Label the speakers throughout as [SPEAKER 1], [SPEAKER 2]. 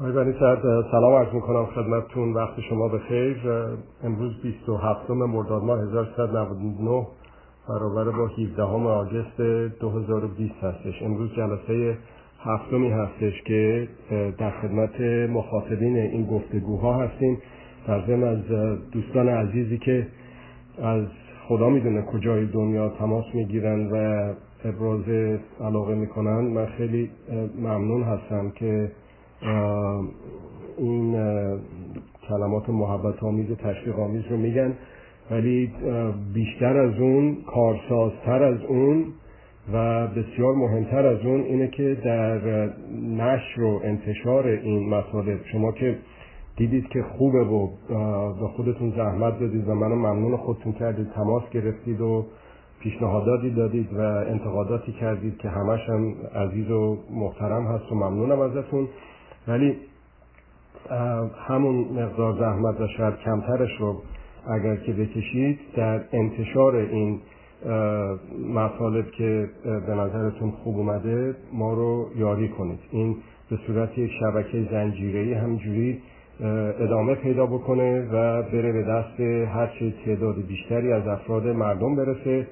[SPEAKER 1] آقای بنی سلام عرض می‌کنم خدمتتون. وقت شما به خیر امروز 27 مرداد ماه 1399 برابر با 17 آگست 2020 هستش. امروز جلسه هفتمی هستش که در خدمت مخاطبین این گفتگوها هستیم. در ضمن از دوستان عزیزی که از خدا می‌دونه کجای دنیا تماس می‌گیرن و ابراز علاقه می‌کنن من خیلی ممنون هستم که این کلمات محبت آمیز تشویق آمیز رو میگن ولی بیشتر از اون کارسازتر از اون و بسیار مهمتر از اون اینه که در نشر و انتشار این مطالب شما که دیدید که خوبه و به خودتون زحمت دادید و منو ممنون خودتون کردید تماس گرفتید و پیشنهاداتی دادید و انتقاداتی کردید که همش هم عزیز و محترم هست و ممنونم ازتون. ولی همون مقدار زحمت و شاید کمترش رو اگر که بکشید در انتشار این مطالب که به نظرتون خوب اومده ما رو یاری کنید. این به صورت یک شبکه زنجیره‌ای همجوری ادامه پیدا بکنه و بره به دست هرچه تعداد بیشتری از افراد مردم برسه.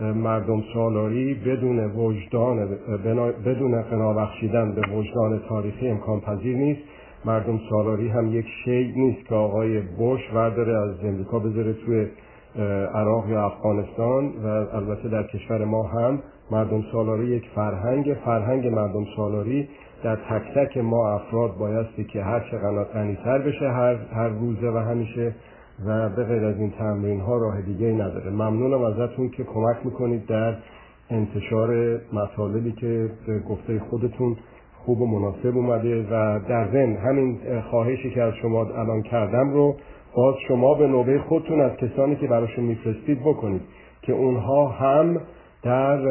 [SPEAKER 1] مردم سالاری بدون وجدان بدون قنا بخشیدن به وجدان تاریخی امکان پذیر نیست. مردم سالاری هم یک شی نیست که آقای بوش ورداره از امریکا بذاره توی عراق یا افغانستان و البته در کشور ما هم مردم سالاری یک فرهنگ. فرهنگ مردم سالاری در تک تک ما افراد بایستی که هر چقدر غنیتر بشه هر, هر روزه و همیشه و به غیر از این تمرین ها راه دیگه نداره. ممنونم ازتون که کمک می‌کنید در انتشار مطالبی که به گفته خودتون خوب و مناسب اومده و در ضمن همین خواهشی که از شما الان کردم رو باز شما به نوبه خودتون از کسانی که براشون میفرستید بکنید که اونها هم در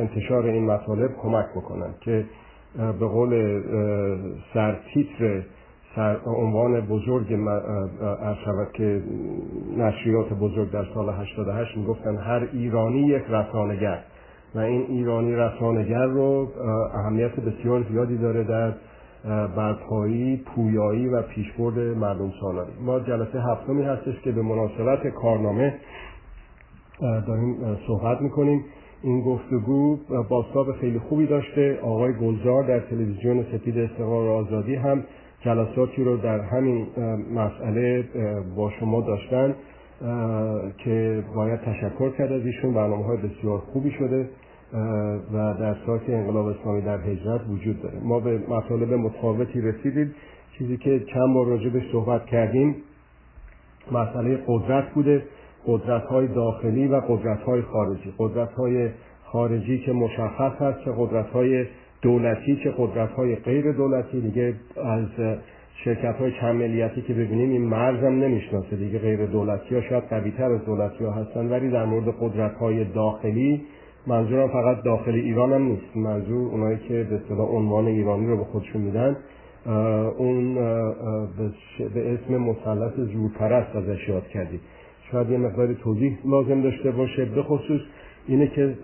[SPEAKER 1] انتشار این مطالب کمک بکنن که به قول سرتیتر عنوان بزرگ شود که نشریات بزرگ در سال 88 می‌گفتن هر ایرانی یک رسانگر و این ایرانی رسانگر رو اهمیت بسیار زیادی داره در برپایی، پویایی و پیشبرد مردم سالاری. ما جلسه هفتمی هستش که به مناسبت کارنامه داریم صحبت می‌کنیم. این گفتگو باستاب خیلی خوبی داشته آقای گلزار در تلویزیون سپید استقلال آزادی هم جلساتی رو در همین مسئله با شما داشتن که باید تشکر کرد از ایشون. برنامه های بسیار خوبی شده و در سایت انقلاب اسلامی در هجرت وجود داره. ما به مطالب متفاوتی رسیدیم. چیزی که چند بار راجبش صحبت کردیم مسئله قدرت بوده. قدرت های داخلی و قدرت های خارجی. قدرت های خارجی که مشخص هست چه قدرت های دولتی چه قدرت های غیر دولتی دیگه از شرکت های چند ملیتی که ببینیم این مرزم نمی‌شناسه دیگه. غیر دولتی ها شاید قوی تر از دولتی ها هستن ولی در مورد قدرت های داخلی منظورم فقط داخل ایران هم نیست. منظور اونایی که به اصطلاح عنوان ایرانی رو به خودشون میدن اون به اسم مثلث زورپرست ازش یاد کردی شاید یه مقدار توضیح لازم داشته باشه. به خصوص اینه که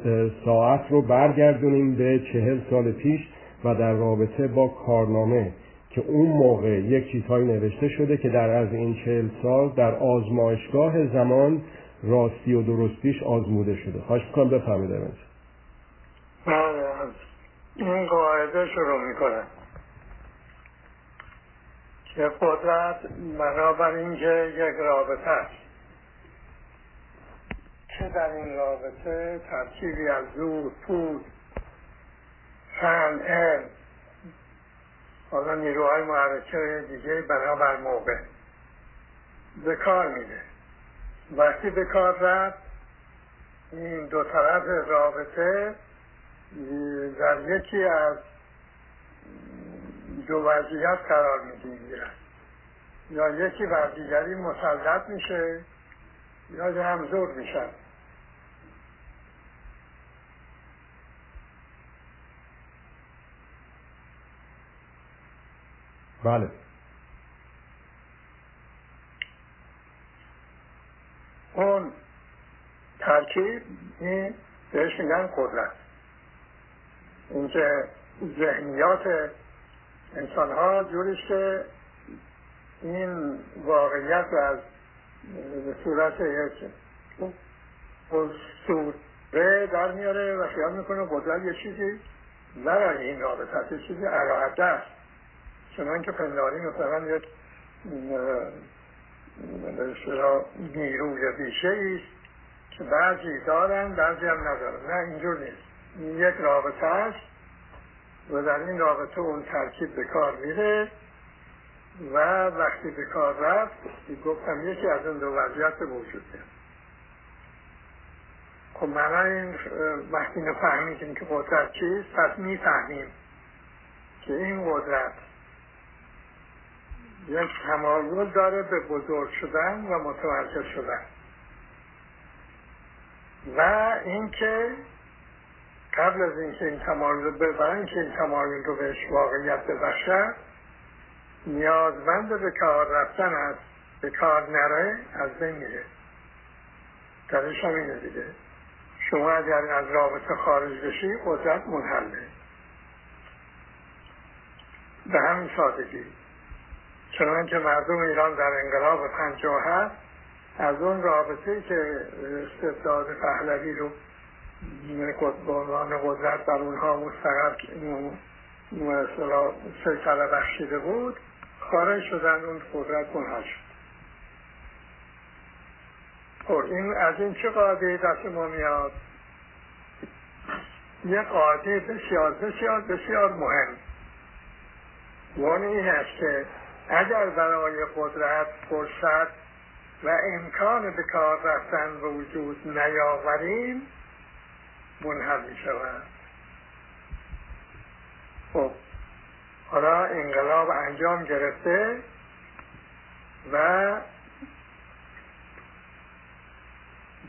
[SPEAKER 1] ساعت رو برگردونیم به چهل سال پیش و در رابطه با کارنامه که اون موقع یک چیزهایی نوشته شده که در از این چهل سال در آزمایشگاه زمان راستی و درستیش آزموده شده. خواهش می‌کنم بفهمید
[SPEAKER 2] من از این قاعده شروع می‌کنم. که قدرت بنابر اینکه یک رابطه است. که در این رابطه ترکیبی از زور پود فن علم حالا نیروهای محرکه دیگه بنابر موقع به کار میده وقتی به کار رفت این دو طرف رابطه در یکی از دو وضعیت قرار می‌گیرن یا یکی بر دیگری مسلط میشه یا همزور میشن.
[SPEAKER 1] بله.
[SPEAKER 2] اون ترکیب این بهش میگن قدرت. اینکه ذهنیات انسان ها جوریش که این واقعیت رو از صورت سوره در میاره و خیال می‌کنه قدرت یه چیزی برای این رابطه یه چیزی عراده است. چنان که پنداری مثلا یک نیروی بیشه است که بعضی دارن بعضی هم ندارن. نه اینجور نیست. یک رابطه است و در این رابطه اون ترکیب به کار میره و وقتی به کار رفت گفتم یکی از اون دو وضعیت وجود میاد خب معنی این وقتی نفهمیدیم که قدرت چیست پس می‌فهمیم که این قدرت یک تمایل داره به بزرگ شدن و متوجه شدن. و اینکه قبل از اینکه این تمایل رو برای اینکه این تمایل رو بهش واقعیت ببخشد نیازمند به کار رفتن است به کار نره از بین میره. درش هم اینه دیگه. شما اگر از رابطه خارج بشی قدرت منحله. به همین سادگی. چنان که مردم ایران در انقلاب هست از اون رابطه که استبداد پهلوی رو عنوان قدرت بر اونها مستقر سیطره بخشیده بود خارج شدن اون قدرت منحل شد. خب این از این چه قاعده دست ما میاد؟ یه قاعده بسیار بسیار بسیار مهم. وان این است که اگر برای قدرت فرصت و امکان به کار رفتن وجود نیاوریم منحل می شود خب حالا انقلاب انجام گرفته و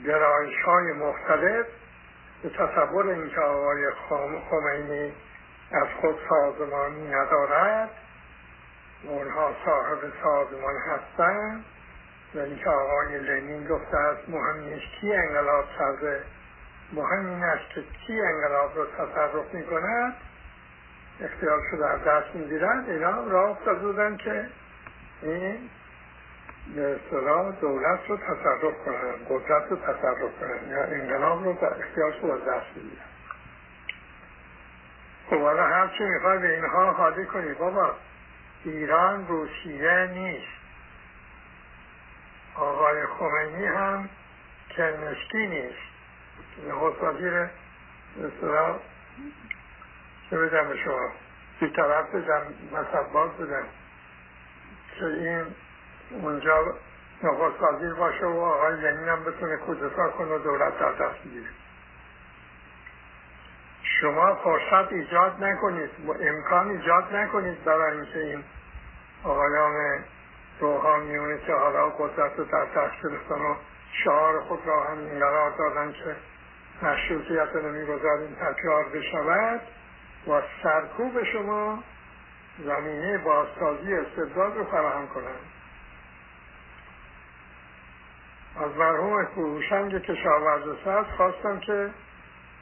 [SPEAKER 2] گرایش های مختلف به تصور اینکه آقای خمینی از خود سازمانی ندارد اونها صاحب سازمان هستند و اینکه آقای لنین گفته است مهم نیست کی انقلاب سازه. مهم این است که کی انقلاب رو تصرف می کند اختیار شده از دست می اینا را افتاد بودن که این به اصطلاح دولت رو تصرف کنن قدرت رو تصرف کنن. یا انقلاب رو در اختیار شد از دست بگیرن خب حالا هرچی می‌خوای به اینها حالی کنی بابا. ایران روسیه نیست. آقای خمینی هم کرمشکی نیست. نخست وزیر اصطلاح چه بدم به شما؟ بی طرف بدم مصب باز بدم. که این اونجا نخست وزیر باشه و آقای لنین هم بتونه کودتا کنه و دولت در دست بگیره. شما فرصت ایجاد نکنید امکان ایجاد نکنید برای اینکه این آقایان روحانیونی که حالا قدرت رو در دست گرفتن و شعار خود را هم قرار دادن که مشروطیت رو می‌گذاریم تکرار بشود و سرکوب شما زمینه بازسازی استبداد رو فراهم کنند از مرحوم فروشنگ کشاورز سرد خواستم که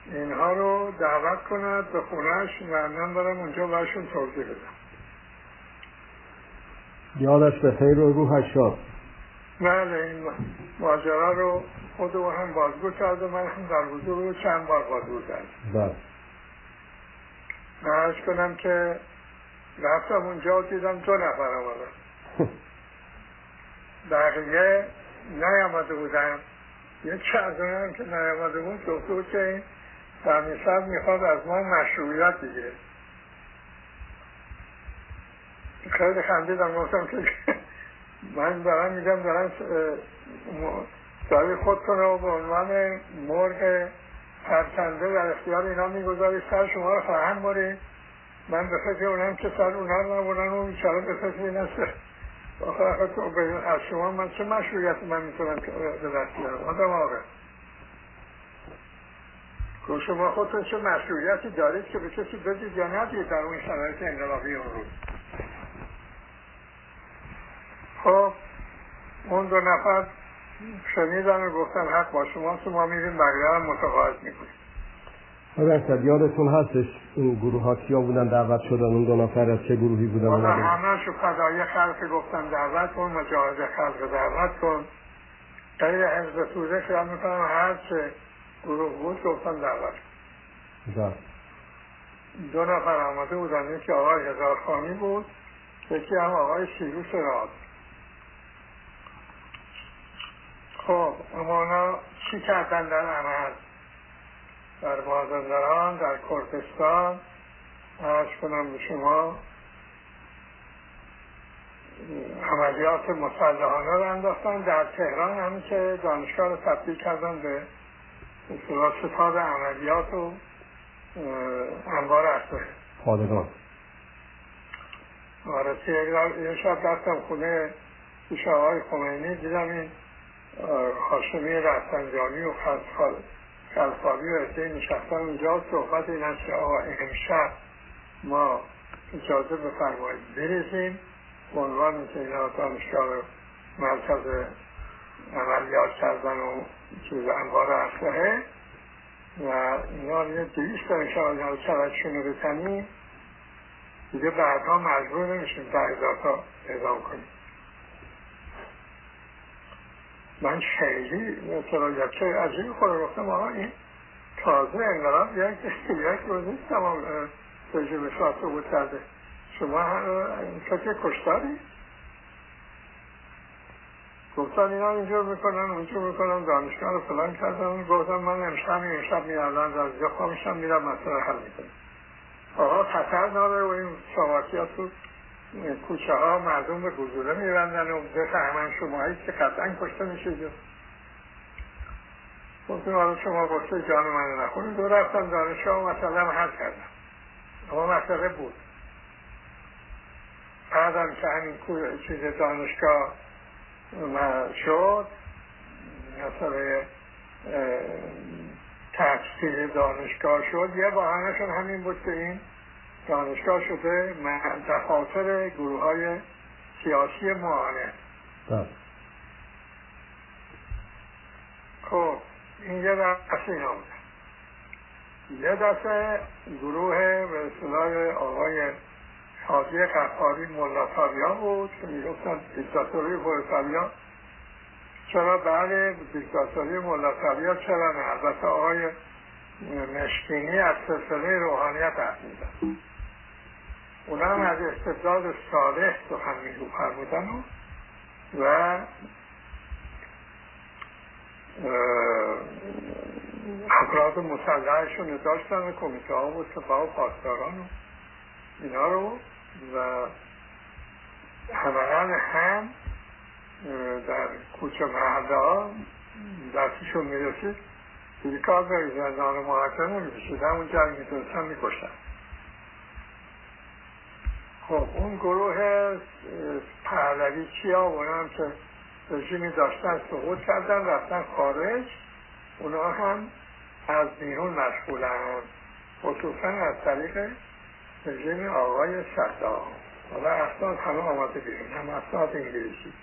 [SPEAKER 2] اینها رو دعوت کند به خونهش و من دارم اونجا برشون توضیح بدم.
[SPEAKER 1] یادش به خیر و روحش شاد
[SPEAKER 2] بله این ماجرا رو خود او هم بازگو کرد و من هم در حضور رو چند بار بازگو کرد
[SPEAKER 1] بله.
[SPEAKER 2] من کنم که رفتم اونجا و دیدم دو نفر آمدن بقیه نیامده بودن. یه چند هم که نیامده بود گفته که این می‌خواد از ما مشروعیت دیگه خیلی خندیدم گفتم که من دارم میگم دارم داری خود کنه و به عنوان مرغ پرچنده در اختیار اینا می‌گذاری سر شما رو خواهم باری من به فکر اونم که سر اونا رو نبودن و بیچاره به فکر این است. تو از شما من چه مشروعیت من می‌تونم به دست بیارم؟ آدم آقا. که شما خودتون چه مشروعیتی دارید که به کسی بدید یا ندید در اون شرایط انقلابی اون روز؟ خب اون دو نفر شنیدن و گفتن حق با شما ما میریم بقیه هم متقاعد می‌کنیم.
[SPEAKER 1] درصد یادتون هستش این گروه ها کیا بودن دعوت شدن؟ اون دو نفر از چه گروهی بودن؟
[SPEAKER 2] والا همه شو فدای خلق گفتن دعوت کن مجاهد خلق دعوت کن. غیر حزب توده خیال می‌کنم هر چه گروه بود گفتن دعوت
[SPEAKER 1] کن.
[SPEAKER 2] دو نفر آمده بودن یکی آقای هزارخانی بود یکی هم آقای سیروس راد. خب اما اونا چی کردن در عمل در مازندران در کردستان؟ ارز کنم به شما عملیات مسلحانه رو انداختن در تهران همین که دانشگاه رو تبدیل کردن به اصطلاح ستاد عملیات و انبار اسلحه
[SPEAKER 1] پادگان.
[SPEAKER 2] آره یه شب رفتم خونه پیش آقای خمینی دیدم این هاشمی رفتنجانی و خلفاوی و عده نشستن اونجا. صحبت این است که آقا امشب ما اجازه بفرمایید بریزیم به عنوان اینا دانشگاه مرکز عملیات کردن و چیز انبار اسلحه و اینا یه دویست دانشگاه اینا رو چرکشون رو بتنیم دیگه بعدها مجبور نمیشیم تا اعدام کنیم. من خیلی یک عجیب خود گفتم آقا این تازه انقلاب یک یک روز نیست تمام رژیم شاه بود کرده. شما فکر کشتاری؟ گفتن اینا اینجور می‌کنن اونجور می‌کنن دانشگاه رو فلان کردن. گفتم من امشب امشب میادن از اینجا خواهمشم میرم مسئله حل می‌کنم. آقا خطر داره و این سواکی تو کوچه ها مردم به گزوله میبندن و بفهمن شما هایی که قطعا کشته جو گفتیم حالا شما گفته جان من نخونید؟ دو رفتم دانشگاه و مسئله حل کردم اما مسئله بود. بعدم که همین چیز دانشگاه شد مسئله تفصیل دانشگاه شد یه بحانهشون همین بود که این دانشگاه شده دفاتر گروه های سیاسی معانه خب این یه دسته اینا بوده. یه دسته گروه به اصطلاح آقای حاجی قفاری ملاتاریا بود که می‌گفتن دیکتاتوری پولتاریا چرا؟ بله دیکتاتوری ملاتاریا چرا نه؟ البته آقای مشکینی از سلسله روحانیت حرف میزن اونا هم از استبداد صالح سخن میگو فرمودن و افراد مسلحشون داشتن کمیته ها و سپاه و پاسداران و اینا رو و همه هم در کوچه محله ها دستشون می‌رسید. دیگه کار به زندان محاکمه نمی‌رسید همون جنگ می‌تونستن میکشتن خب اون گروه پهلوی چیا اونا هم که رژیمی داشتن سقوط کردن رفتن خارج. اونا هم از بیرون مشغولن. خصوصا از طریق رژیم آقای صدام حالا اسناد همه آماده بیرون هم اسناد انگلیسی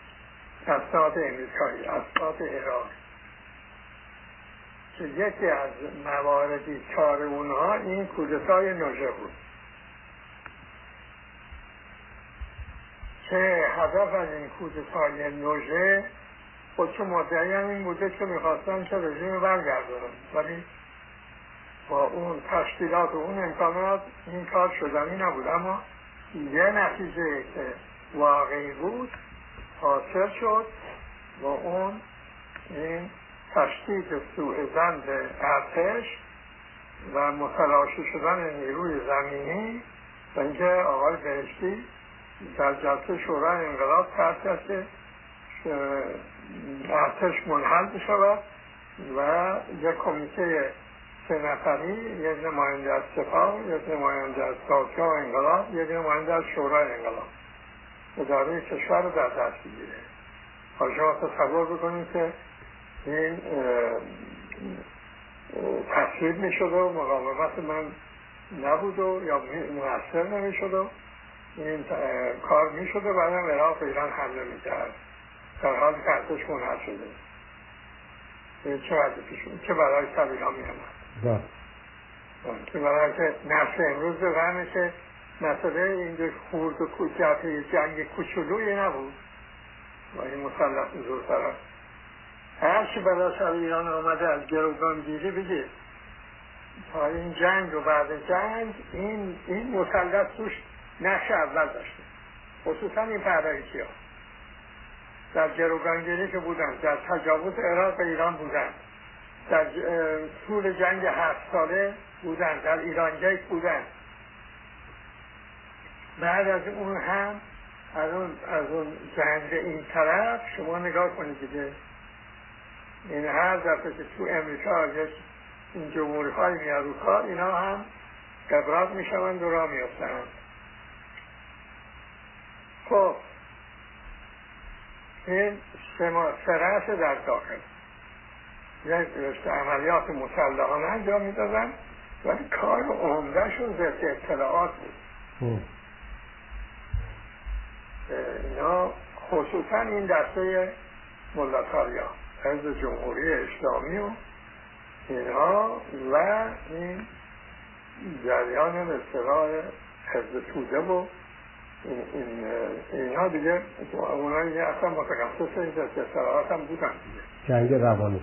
[SPEAKER 2] اسناد امریکایی اسناد عراق که یکی از مواردی کار اونها این کودتای نوژه بود که هدف از این کودتای نوژه خودشون مدعی هم این بوده که می‌خواستن که رژیم برگردونن. ولی با اون تشکیلات و اون امکانات این کار شدنی نبود. اما یه نتیجه که واقعی بود حاصل شد و اون این تشدید سوء زن ارتش و متلاشی شدن نیروی زمینی و اینکه آقای بهشتی در جلسه شورای انقلاب کرد که ارتش منحل بشود و یک کمیته سه نفری یک نماینده از سپاه یک نماینده از دادگاه انقلاب یک نماینده از شورای انقلاب. اداره کشور رو در دست بگیره شما تصور بکنید که این تصویب می شده و مقاومت من نبود و یا موثر نمی شده و این کار می شده بعدم عراق ایران حمله می کرد در حال که ارتش منحل شده. چه وضعی پیش چه برای سبیل ها می آمد که برای که نسل امروز به که مسئله اینجا خورد و کوچه جنگ کوچولوی نبود. با این مسلط بزرگتر هر چی برای سر ایران آمده از گروگان گیری بگید تا این جنگ و بعد جنگ این این مسلط توش نقش اول داشته. خصوصا این پهلوی ها. در گروگانگیری که بودن در تجاوز عراق به ایران بودن. در طول جنگ هفت ساله بودن در ایران گیت بودن. بعد از اون هم از اون, از اون جنگ این طرف شما نگاه کنید دیگه. این هر دفعه که تو امریکا یک این جمهوری های میاد رو کار اینا هم قبرات می‌شوند و را میفتند خب. این سرس در داخل. یک رشته عملیات مسلحانه انجام می‌دادن ولی کار عمدهشون ضد اطلاعات بود. اینا خصوصا این دسته ملتاریا حزب جمهوری اسلامی و اینها و این جریان به اصطلاح حزب توده و اینها دیگه اونایی اصلا متخصص این اصطلاحات هم بودن دیگه.
[SPEAKER 1] جنگ روانی.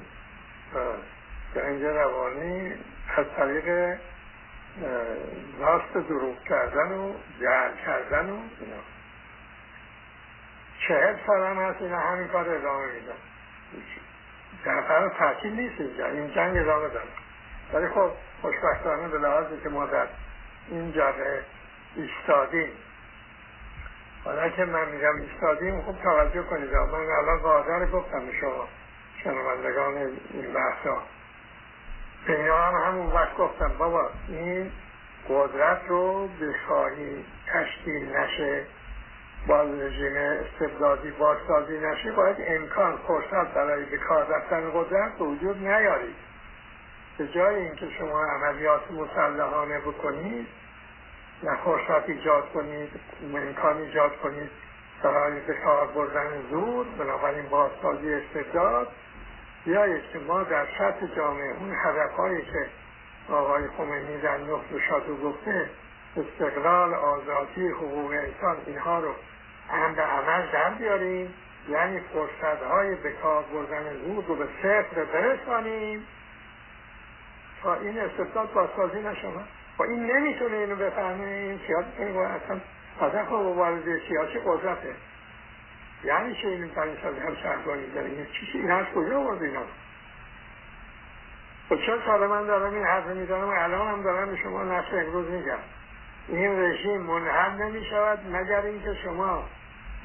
[SPEAKER 2] جنگ روانی از طریق راست دروغ کردن و جهل کردن و اینا. چهل سال هم هست اینا همین کار ادامه میدن. جعفر تحکیل نیست اینجا. این جنگ ادامه داره. ولی خب خوشبختانه به لحاظی که ما در این جبهه ایستادیم حالا که من میگم ایستادیم خوب توجه کنید. من الان قادر گفتم شما شنوندگان این بحثا. به هم همون وقت گفتم بابا این قدرت رو بخواهی تشکیل نشه با رژیم استبدادی بازسازی نشه باید امکان فرصت برای به کار رفتن قدرت به وجود نیارید. به جای اینکه شما عملیات مسلحانه بکنید نه فرصت ایجاد کنید امکان ایجاد کنید. برای به کار بردن زور بنابراین بازسازی استبداد. بیایید که ما در سطح جامعه. اون هدفهایی که آقای خمینی در نقل شادو گفته استقلال آزادی حقوق انسان اینها رو هم به عمل در بیاریم. یعنی فرصت های به کار بردن زور رو به صفر برسانیم. تا این استبداد بازسازی نشود. با خب این نمی‌تونه اینو بفهمه این سیاست اصلا هدف مبارزه سیاسی قدرته. یعنی چه این پنج سال هم شهرگانی داره؟ این چیزی این هست کجا آورد اینا خب چند سال من دارم این حرف می‌زنم؟ الان هم دارم به شما نفس امروز میگم. این رژیم منحل نمی شود مگر اینکه شما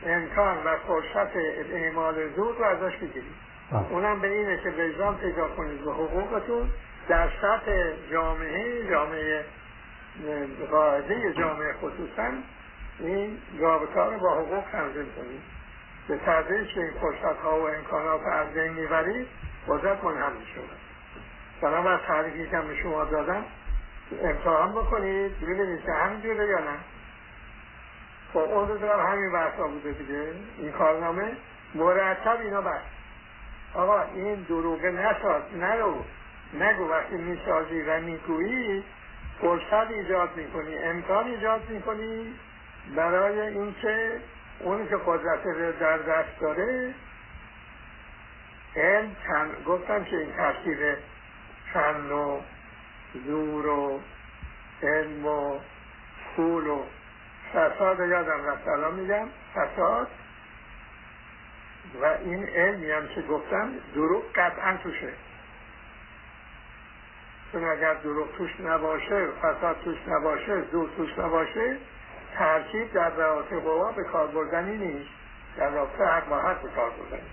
[SPEAKER 2] امکان و فرصت اعمال زور رو ازش بگیرید. اونم به اینه که وجدان پیدا کنید به حقوقتون در سطح جامعه جامعه قاعده جامعه خصوصا این رابطه رو با حقوق تنظیم کنید به تدریج که این فرصت ها و امکانات از بین می‌برید قدرت منحل می شود سلام از تعریفی که به شما دادم. امتحان بکنید. ببینید که همینجوره یا نه؟ خب اون رو دارم همین بحثا بوده دیگه. این کارنامه مرتب اینا بحث. آقا این دروغه نساز نگو نگو وقتی می‌سازی و می‌گویی فرصت ایجاد می‌کنی امکان ایجاد می‌کنی برای اینکه اونی که قدرت در دست داره علم گفتم که این ترکیب فن و زور و علم و پول و فساد یادم رفت. الان میگم فساد و این علمی هم که گفتم دروغ قطعا توشه. چون اگر دروغ توش نباشه فساد توش نباشه زور توش نباشه ترکیب در رابطه قوا به کار بردنی نیست. در رابطه حق با حق به کار بردنی.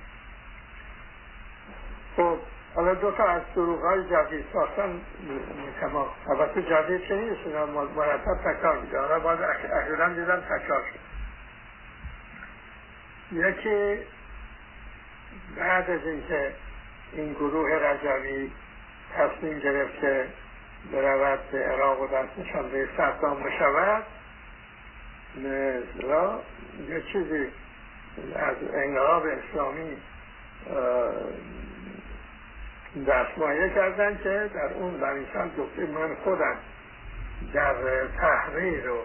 [SPEAKER 2] خب حالا دو تا از دروغ های جدید ساختن تمام البته جدید چه نیست؟ اینا مرتب تکرار میده حالا باز اخیرا دیدم تکرار شد. یکی بعد از اینکه این گروه رجوی تصمیم گرفت که برود به عراق و دستشان به صدام بشود. را یه چیزی از انقلاب اسلامی دستمایه کردن که در اون بریسان دکتر من خودم در تحریر و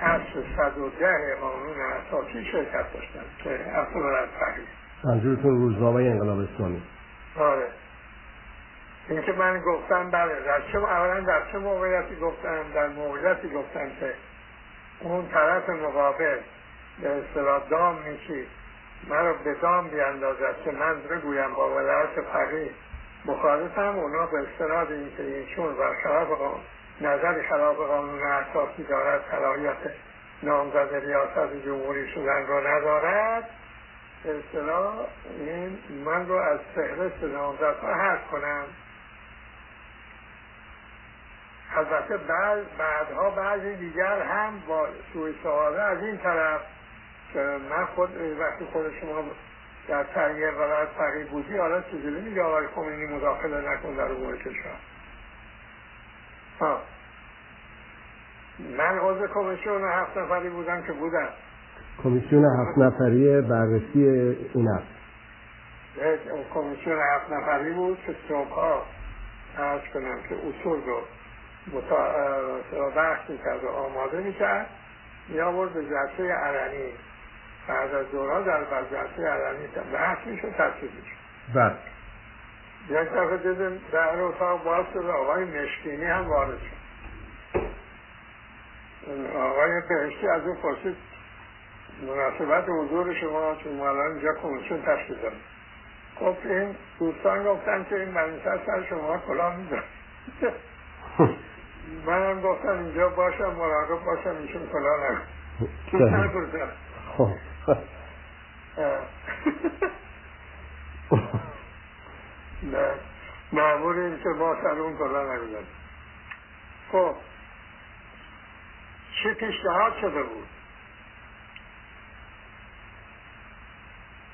[SPEAKER 2] اصل 110 قانون اساسی شرکت داشتم که اصلا از تحریر.
[SPEAKER 1] منظورتون روزنامه انقلاب اسلامی.
[SPEAKER 2] آره. اینکه من گفتم بله در چه اولا در چه موقعیتی گفتم؟ در موقعیتی گفتم که اون طرف مقابل به اصطلاح دام میشید من رو به دام بیاندازد که من بگویم با ولایت فقیه. مخالفم اونا به استناد اینکه ایشون و خلاف نظر خلاف قانون اساسی دارد صلاحیت نامزد ریاست جمهوری شدن رو ندارد. اصطلاح این من رو از فهرست نامزدها حذف کنم. البته بعد بعدها بعضی دیگر هم با سوی سواله از این طرف که من خود وقتی خود شما در تغییر ولایت فقیه بودی حالا چیزی میگه آقای خمینی مداخله نکن در امور کشور. ها من عضو کمیسیون هفت نفری بودم که بودم.
[SPEAKER 1] کمیسیون هفت نفری بررسی این است
[SPEAKER 2] کمیسیون هفت نفری بود که صبحها ارز کنم که اصول رو بحث می‌کرد و آماده می‌کرد. میآورد به جلسه علنی. بعد از دوران در جلسه علنی بحث می‌شد تصویب می‌شد.
[SPEAKER 1] بله.
[SPEAKER 2] یک دفعه دیدیم در اتاق باز شد آقای مشکینی هم وارد شد. آقای بهشتی از اون پرسید مناسبت حضور شما چون ما الان اینجا کمیسیون تشکیل داریم گفت این دوستان گفتن که این منیست سر شما کلاه میزن منم گفتم اینجا باشم مراقب باشم ایشون کلاه نگم نه. معمول این که ما سر اون کلا نگذاریم خب. چه پیشنهاد شده بود؟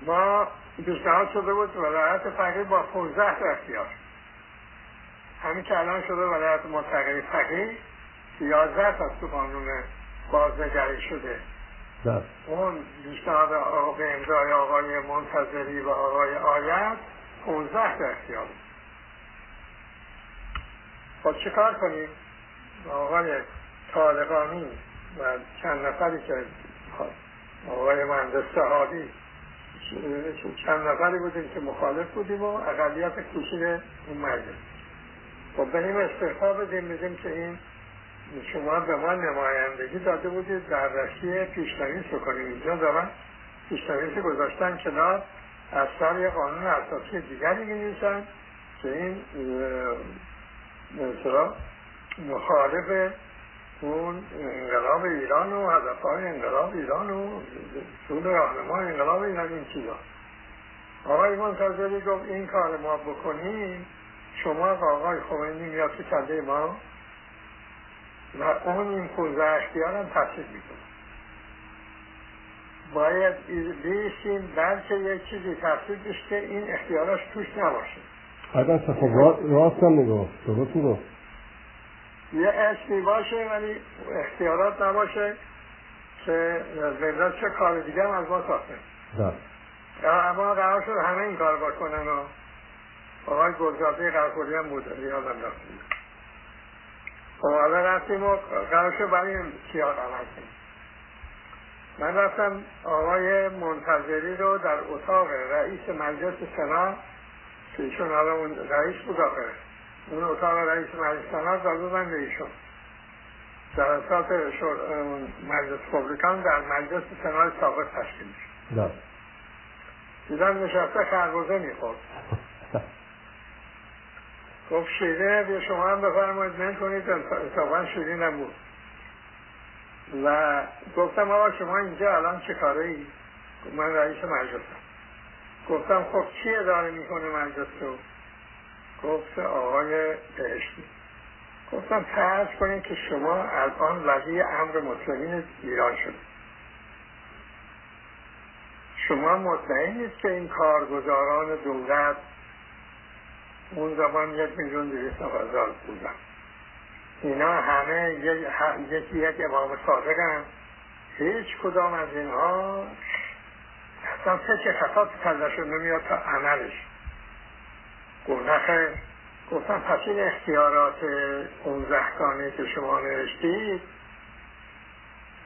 [SPEAKER 2] ما پیشنهاد شده بود ولایت فقیه با 15 تا اختیار. همین که الان شده ولایت متقی فقیه 11 تا تو قانون بازنگری شده.
[SPEAKER 1] بله.
[SPEAKER 2] اون پیشنهاد به امضای آقای منتظری و آقای آیت 15 تا اختیار خب چه کار کنیم؟ آقای طالقانی و چند نفری که آقای مهندس صحابی چند نفری بودیم که مخالف بودیم و اقلیت کوچیک اون مجلس خب بریم استعفا بدیم بدیم که این شما به ما نمایندگی داده بودید در رشتی پیشنویس بکنیم. اینجا دارن پیشنویس گذاشتن کنار از سال یه قانون اساسی دیگری می که این مثلا مخالف اون انقلاب ایران و هدفهای انقلاب ایران و اصول راهنما انقلاب ایران این چیزا. آقای منتظری گفت این کار ما بکنیم. شما آقای خمینی میاد تو کده ما و اون این پوزه اختیار هم تصدیق می‌کنه. باید بیشیم بلکه یک چیزی تصدیق که این اختیاراش توش نباشه.
[SPEAKER 1] حتما خب راست هم نگاه درست می‌گفت.
[SPEAKER 2] یه اسمی باشه ولی اختیارات نباشه که وزارت چه کار دیگه هم از ما ساخته. اما قرار شد همه این کار بکنن و آقای گلزاده قرخوری هم بود یادم رفتیم خب حالا رفتیم و قرار شد برای این سیاه کنیم من رفتم آقای منتظری رو در اتاق رئیس مجلس سنا که ایشون حالا اون رئیس بود آخه. اون اتاق رئیس مجلس سنا دادن به ایشون. در اساس مجلس پبلیکان در مجلس سنا سابق تشکیل شد دیدم نشسته خربوزه می‌خورد. گفت شیرینه به شما هم بفرمایید من کنید انصافا شیرین هم بود و گفتم آقا شما اینجا الان چه کاره ای؟ من رئیس مجلسم. گفتم خب چی اداره می‌کنه مجلس رو گفت آقای بهشتی. گفتم فرض کنید که شما الان ولی امر مسلمین ایران شد شما مطمئن نیست که این کارگزاران دولت اون زمان یک میلیون دویست هزار بودن. اینا همه یکی یک امام صادق هم هیچ کدام از اینها اصلا چه خطا تو کلشون نمیاد تا عملش. نخیر گفتم پس این اختیارات اون زهگانه که شما نوشتید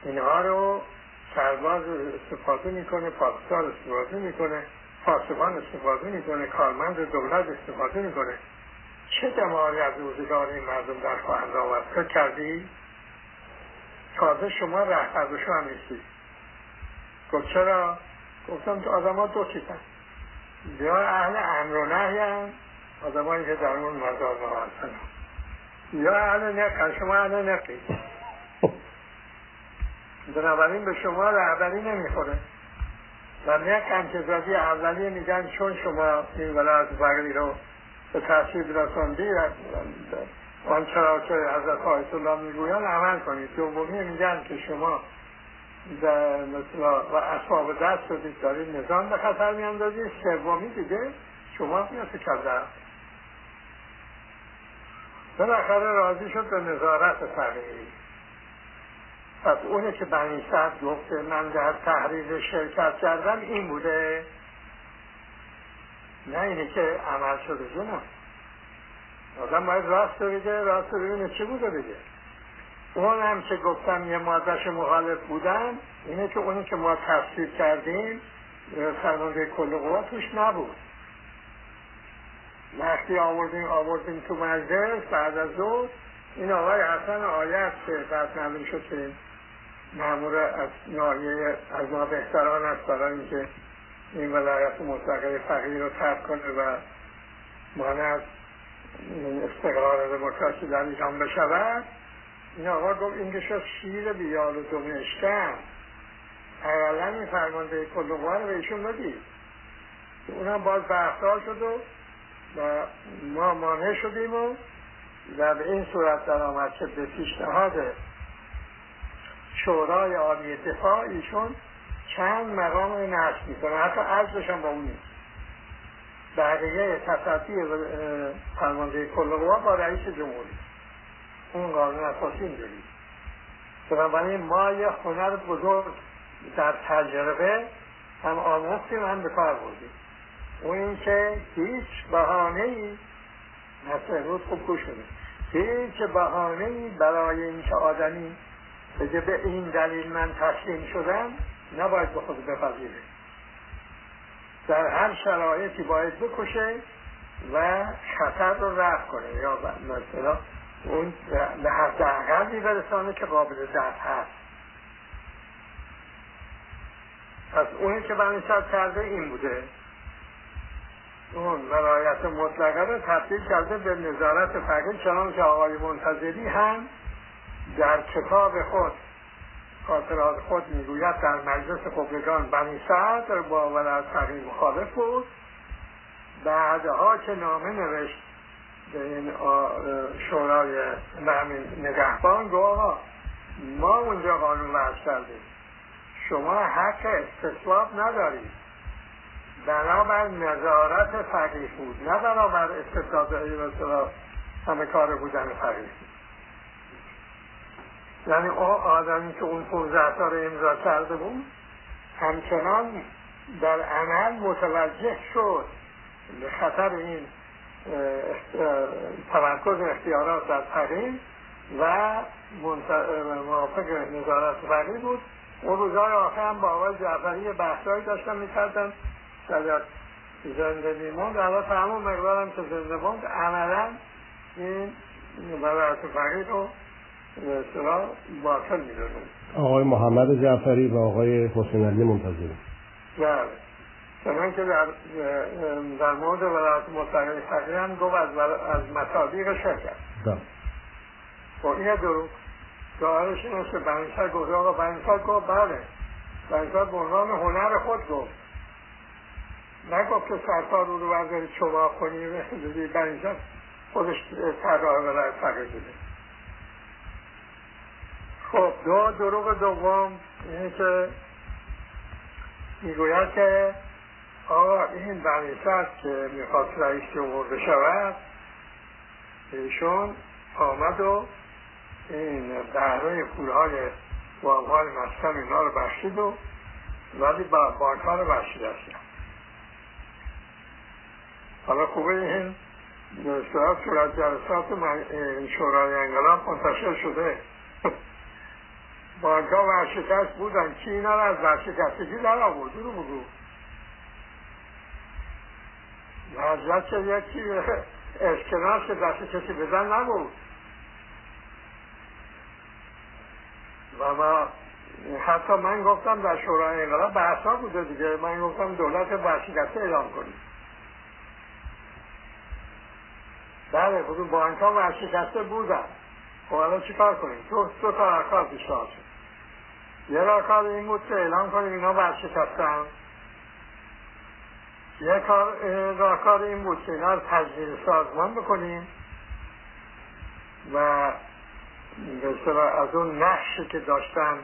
[SPEAKER 2] اینها رو سرباز استفاده می‌کنه پاسدار استفاده می‌کنه. پاسبان استفاده می‌کنه کارمند دولت استفاده می‌کنه. چه دماری از روزگار این مردم در خواهند آورد؟ فکر کردی؟ تازه شما رهبرشو هم نیستید گفت چرا؟ گفتم که آدم ها دو چیزن. یا اهل امر و نهی هم آدم که در اون مزار هستن. یا اهل نقل شما اهل نقی بنابراین به شما رهبری نمی‌خوره. و نق انتظاری اولیه میگن چون شما این ولایت بغلی رو به تصویب رساندی آنچه را که حضرت آیت الله می‌گویند عمل کنید. دومی میگن که شما در مثلا و اسباب دست شدید دارید نظام به خطر میاندازید. سومی دیگه شما میاد کرده. بالاخره راضی شد به نظارت فقیری پس اونه که بنی سعد گفته من در تحریر شرکت کردم این بوده. نه اینه که عمل شده جنم آدم باید راست بگه راست ببینه چی بوده بگه؟ اون هم که گفتم یه مادش مخالف بودن اینه که اونی که ما تصویر کردیم فرمانده کل قوا توش نبود. وقتی آوردیم آوردیم تو مجلس بعد از دو این آقای حسن آیت که بعد که معمور از ناحیه از ما بهتران است. برای اینکه این ولایت مطلقه فقیر رو ترک کنه و مانع از استقرار دموکراسی در ایران بشود. این آقا گفت این شد شیر بیال و دمشکن اولا این فرمانده کلوقوه رو به ایشون بدید. اونم باز بحثار شد و و ما مانع شدیم و و به این صورت در آمد که به پیشنهاد شورای عالی دفاع ایشون چند مقام نصب می‌کنه. حتی عرضش هم با اون نیست. بقیه تصدی فرمانده کل با رئیس جمهوری. اون قانون اساسی اینجوری بنابراین ما یه هنر بزرگ در تجربه هم آموختیم هم به کار بودیم اون اینکه هیچ بهانه ای مثل امروز خوب گوش هیچ بهانه ای برای اینکه آدمی بگه به این دلیل من تسلیم شدم نباید به خود بپذیره در هر شرایطی باید بکشه و خطر رو رفت کنه. یا مثلا اون به حداقلی برسانه که قابل دفع هست. پس اونی که بنیشت کرده این بوده. اون ولایت مطلقه رو تبدیل کرده به نظارت فقیل چنان که آقای منتظری هم در کتاب خود خاطرات خود می‌گوید در مجلس خبرگان بنی سعد با ولایت فقیل مخالف بود. بعدها که نامه نوشت به این شورای نگهبان گو آقا ما اونجا قانون وضع کردیم. شما حق استصواب ندارید. بنابر نظارت فقیه بود. نه بنابر استفاده مثلا همه کار بودن فقیه. یعنی آدمی که اون 15 سال امضا کرده بود همچنان در عمل متوجه شد. به خطر این تمرکز اختیارات در فقیه و موافق نظارت فقیه بود. اون روزهای آخر هم با آقای جعفری بحثایی داشتن می‌کردن. شاید زنده میموند. اما تمام مقدارم که زنده موند عملا این ولایت فقید رو باطل می‌دونیم
[SPEAKER 1] آقای محمد جعفری و آقای حسین علی منتظری
[SPEAKER 2] بله. چنان که در, در مورد ولایت مطلقه فقیه هم گفت از, از مصادیق شرکت
[SPEAKER 1] بله.
[SPEAKER 2] خب این دروغ. ظاهرش این است که بنیسر گفت آقا بنیسر گفت بله. بنیسر به عنوان هنر خود گفت. نگفت که سرکار رو رو برداری چوبا کنی بنیسر خودش طراح ولایت فقیه بوده. خب دو دروغ دوم اینه که می‌گوید که آقا این بنیسر که می‌خواست رئیس جمهور بشود. ایشون آمد و این بهره پولهای وامهای مسکن اینا رو بخشید و ولی با بانک ها رو بخشید هستن حالا خوبه این به صورت جلسات شورای انقلاب منتشر شده. بانک ها ورشکست بودن. کی اینا رو از ورشکستگی در آورد رو بگو حضرت که یکی اسکناس که دست کسی بزن نبود. و ما حتی من گفتم در شورای انقلاب بحثا بوده دیگه. من گفتم دولت ورشکسته اعلام کنید بله بودون بانک ها ورشکسته بودن. خب حالا چی کار کنیم؟ تو دو تا راکار پیشنهاد شد. یه راکار این بود که اعلام کنیم اینا ورشکستن یه کار این بود که اینا رو تجدید سازمان بکنیم و از اون نقشی که داشتن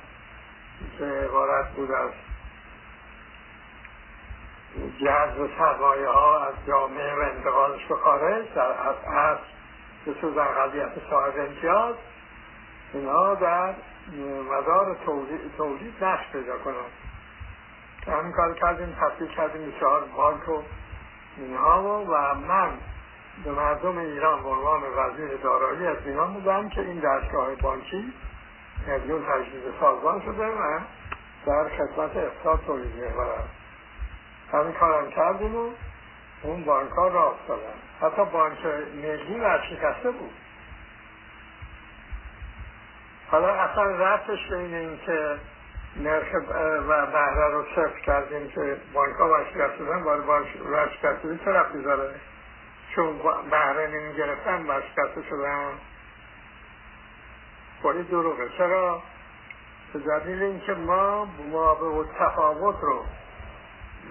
[SPEAKER 2] که عبارت بود از جذب سرمایه ها از جامعه و انتقالش به خارج در از به سوز اقلیت صاحب امتیاز اینها در مدار تولید نقش پیدا کنند همین کار کردیم تفکیل کردیم بسیار بانک و اینها و من به مردم ایران به عنوان وزیر دارایی از ایران بودم که این دستگاه بانکی میلیون تجدید سازمان شده و در خدمت اقتصاد تولید می‌برد همین کارم کردیم و اون بانک ها راست دادن حتی بانک ملی ورشکسته بود. حالا اصلا رفتش بین این که نرخ و بهره رو صفر کردیم که بانک ها ورشکسته شدن بار ورشکسته چه رفتی داره؟ چون بهره نمی گرفتن ورشکسته شدن. ولی دروغه. چرا؟ به دلیل اینکه ما موابع و تفاوت رو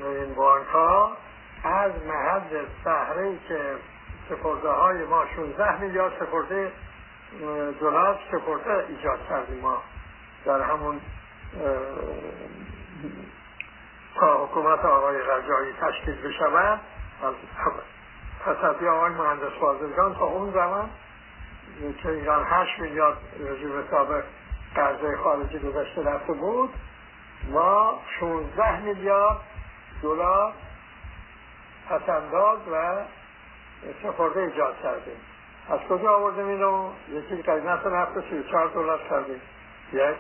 [SPEAKER 2] این بانک ها از محل سهره که سپرده های ما 16 میلیارد سپرده دلار سپرده ایجاد کردیم. ما در همون تا حکومت آقای رجایی تشکیل بشود. از تصدی آقای مهندس فاضلگان تا اون زمان که ایران 8 میلیارد رژیم سابق قرضه خارجی گذشته رفته بود ما 16 میلیارد دلار پسنداز و سفرده ایجاد کردیم. از کجا آوردیم اینو یکی قیمت نفت 34 دلار کردیم یک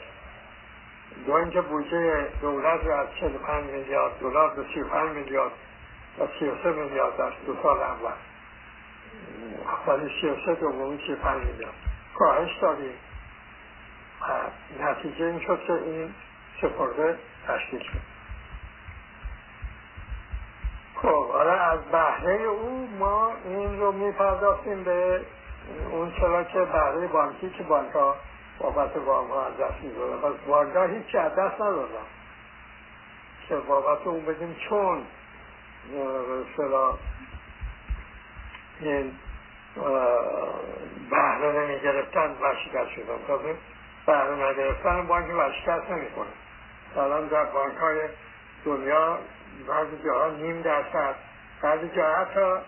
[SPEAKER 2] دو اینکه بودجه دولت رو از 45 میلیارد دلار به 35 میلیارد و 33 میلیارد در دو سال اول ولی 33 دومی 35 میلیارد کاهش دادیم نتیجه این شد که این سپرده تشکیل شد خب حالا از بهره او ما این رو میپرداختیم به اون چرا که بهره بانکی که بانک ها بابت وام ها از دست می‌دادن. پس بانک ها هیچی از دست ندادن. که بابت اون بدیم چون سرا این بهره نمی گرفتن ورشکست شدن تازه بهره نگرفتن بانک ورشکست نمی کنه الان در بانک های دنیا بعضی جاها نیم درصد بعضی جاها حتی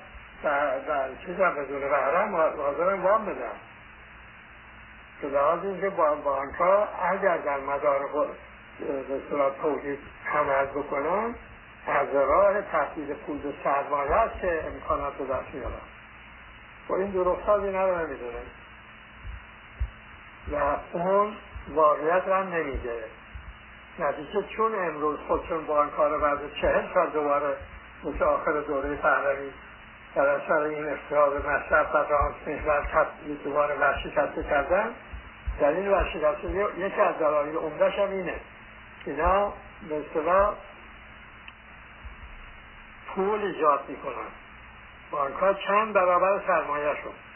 [SPEAKER 2] در چیز هم بدون بهره حاضرن وام بدن که لحاظ اینکه بانک ها اگر در مدار به صورت تولید عمل بکنن از راه تحصیل پول به سرمایه است که امکانات رو دست میارن و این درستازی نداره نمی‌دونه و اون واقعیت را نمیده نتیجه چون امروز خودشون با آن کار بعد چهل سال دوباره مثل آخر دوره پهلوی در اثر این افتحاد مصرف و رانس تبدیل دوباره ورشکسته کردن در این ورشکسته یکی از دلایل عمدهش هم اینه. اینا اصطلاح پول ایجاد می‌کنن. بانک ها چند برابر سرمایه شد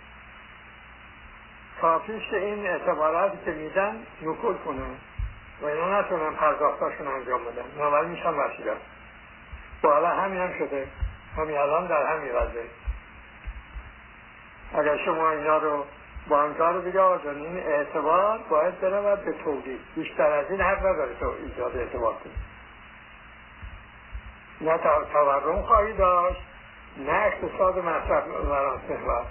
[SPEAKER 2] کافیش که این اعتباراتی که میدن نکول کنن. و اینا نتونن پرداختاشون انجام بدن. بنابراین میشن وسیله و حالا همین هم شده. همین الان در همین وضعه. اگر شما اینا رو بانکها رو بگه این اعتبار باید برود به تولید. بیشتر از این حق نداره تو ایجاد اعتبار کنید نه تورم خواهی داشت نه اقتصاد مصرف بران محور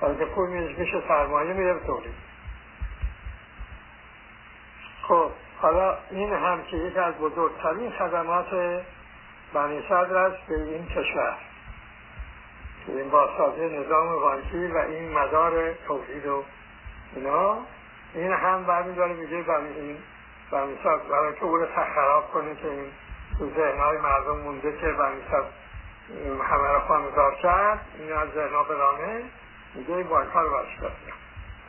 [SPEAKER 2] حالا پول میشه سرمایه میره به تولید. خب حالا این هم که یکی از بزرگترین خدمات بنی صدر است به این کشور این بازسازی نظام بانکی و این مدار تولید و اینا. این هم برمیداره میگه برای این برمیساز برای که او خراب کنه که این تو ذهنهای مردم مونده که برمیساز همه را خانزار کرد این از ذهنها برانه. میگه این بانک ها رو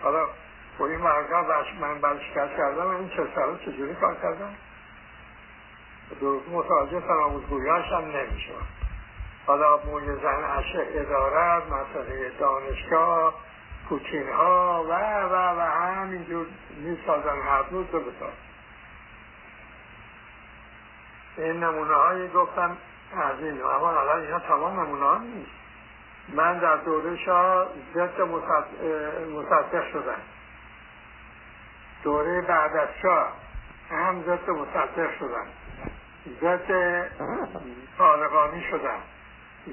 [SPEAKER 2] حالا با این بانک ها من برشکست کردم این چه ساله چجوری کار کردم؟ متوجه فراموزگویاش هم نمیشه حالا موی زن اشه ادارت مسئله دانشگاه پوتین ها و و و همینجور می‌سازن هر روز رو بساز این نمونه هایی گفتم از این. اما حالا اینا تمام نمونه ها نیست. من در دوره شاه ضد مصدق شدم. دوره بعد از شاه. هم ضد مصدق شدم ضد طالقانی شدم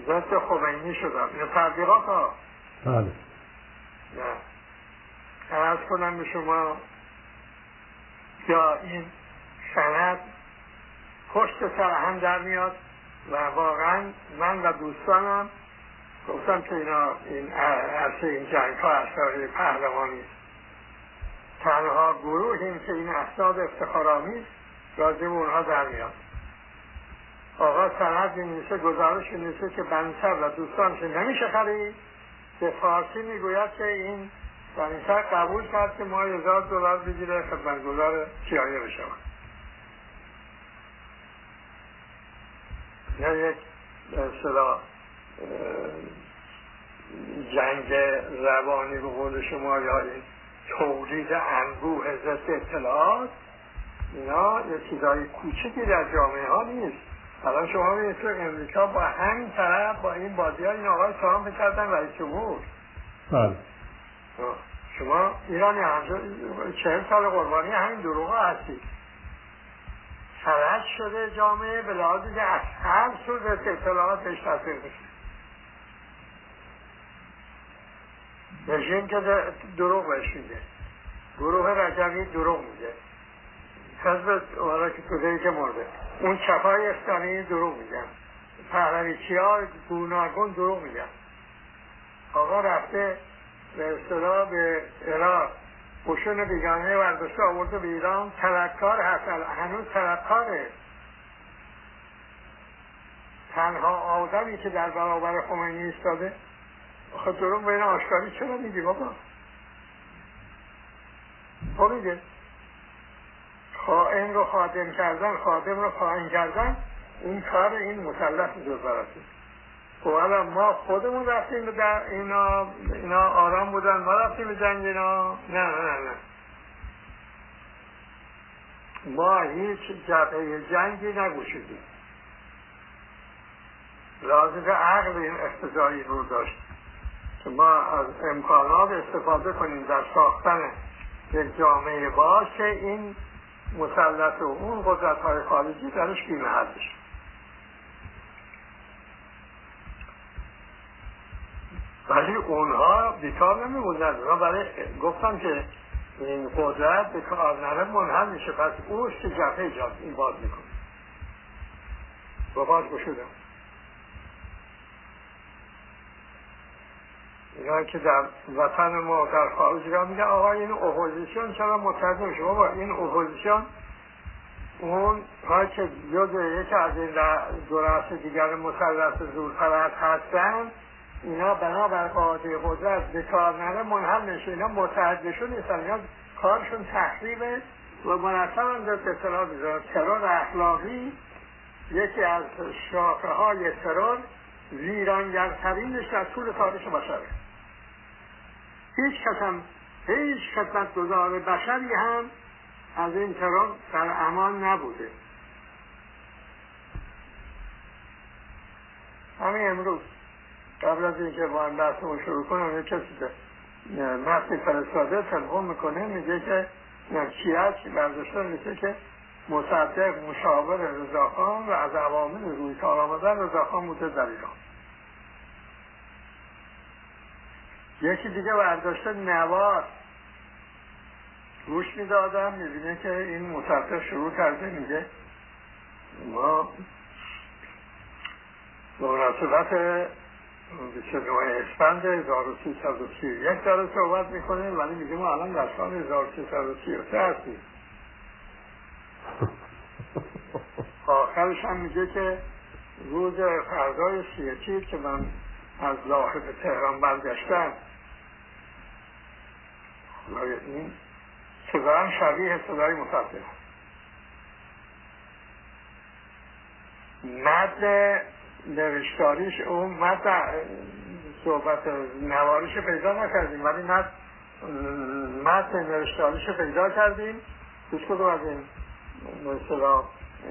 [SPEAKER 2] ضد خمینی شدم این تبلیغات ها.
[SPEAKER 1] بله.
[SPEAKER 2] ارز کنم به شما یا این سند پشت سر هم در میاد و واقعا من و دوستانم گفتم که اینا این عرصه این جنگ ها پهلوانی است تنها گروهیم که این اسناد افتخارآمیز راجع اونها در میاد. آقا سند می‌نویسه گزارش می‌نویسه که بنیسر و دوستانش نمیشه خرید. به فارسی می‌گوید که این بنیسر قبول کرد که ما هزار دلار بگیره خدمتگزار سیایه بشود یا یک صدا جنگ روانی به قول شما یا این تولید انبوه ضد اطلاعات. اینا یه چیزهای کوچکی در جامعه ها نیست. الان شما به تو امریکا با همین طرف با این بازی ها این آقای ترامپ کردن رئیس جمهور.
[SPEAKER 1] بله.
[SPEAKER 2] شما ایرانی همجا چهل سال قربانی همین دروغ ها هستید. فرش شده جامعه به لحاظی که از هر صورت اطلاعات بهش تاثیر میشه رژیم که دروغ بهش میده گروه رجبی دروغ میده حزب والا که توده که مرده. اون چپای اسلامی دروغ میگن پهلویچی ها گوناگون دروغ میگن آقا رفته به اصطلاح به عراق. قشون بیگانه ورداشته آورده به ایران. طلبکار هست. هنوز طلبکاره. تنها آدمی که در برابر خمینی ایستاده آخه دروغ بین آشکاری چرا میگی بابا؟ تو میگه خائن رو خادم کردن خادم رو خائن کردن این کار این مسلط جزاراتی خب الان ما خودمون رفتیم در اینا اینا آرام بودن ما رفتیم به جنگ اینا. نه نه نه ما هیچ جبهه جنگی نگوشیدیم. لازم عقل این اقتضایی رو داشت. ما از امکانات استفاده کنیم در ساختن یک جامعه باشه این مسلط و اون قدرت های خارجی درش بیمحل بشه. ولی اونها بیکار نمیموندن اونا برای گفتم که این قدرت به کار نره منحل میشه. پس که جبهه ایجاد این باز می‌کنه با باز اینا که در وطن ما در خارج را میگه آقا این اپوزیسیون چرا متحد میشه بابا این اپوزیسیون اون ها که جز یکی از این دو رأس دیگر مسلط زورپرست هستن اینا بنابر قاعده قدرت به کار نره منحل نشه. اینا متحدشون نیستن. اینا کارشون تخریبه و مرتب هم در اطلاع بیزار ترور اخلاقی یکی از شاخه های ترور ویرانگرترینش در طول تاریخ بشره هیچ کس هم هیچ خدمت گذار بشری هم از این ترور در امان نبوده. همین امروز قبل از اینکه با این بحثمون شروع کنم یه کسی متنی فرستاده تلفن می‌کنه میگه که شیعه برداشته میگه که مصدق مشاور رضاخان و از عوامل روی کار آمدن رضاخان بوده در ایران. یکی دیگه برداشته نوار گوش می‌دادم می‌بینه که این مصدق شروع کرده میگه ما به مناسبت 29 اسفند 1331 داره صحبت می‌کنه ولی میگه ما الان در سال 1333 هستیم. آخرش هم میگه که روز فردای سیتی که من از لاحه به تهران برگشتم این صدا هم شبیه صدای مصدق مد نوشتاریش اون مد صحبت نواریش پیدا نکردیم ولی مد نوشتاریش پیدا کردیم. دوست کدوم از این مثلا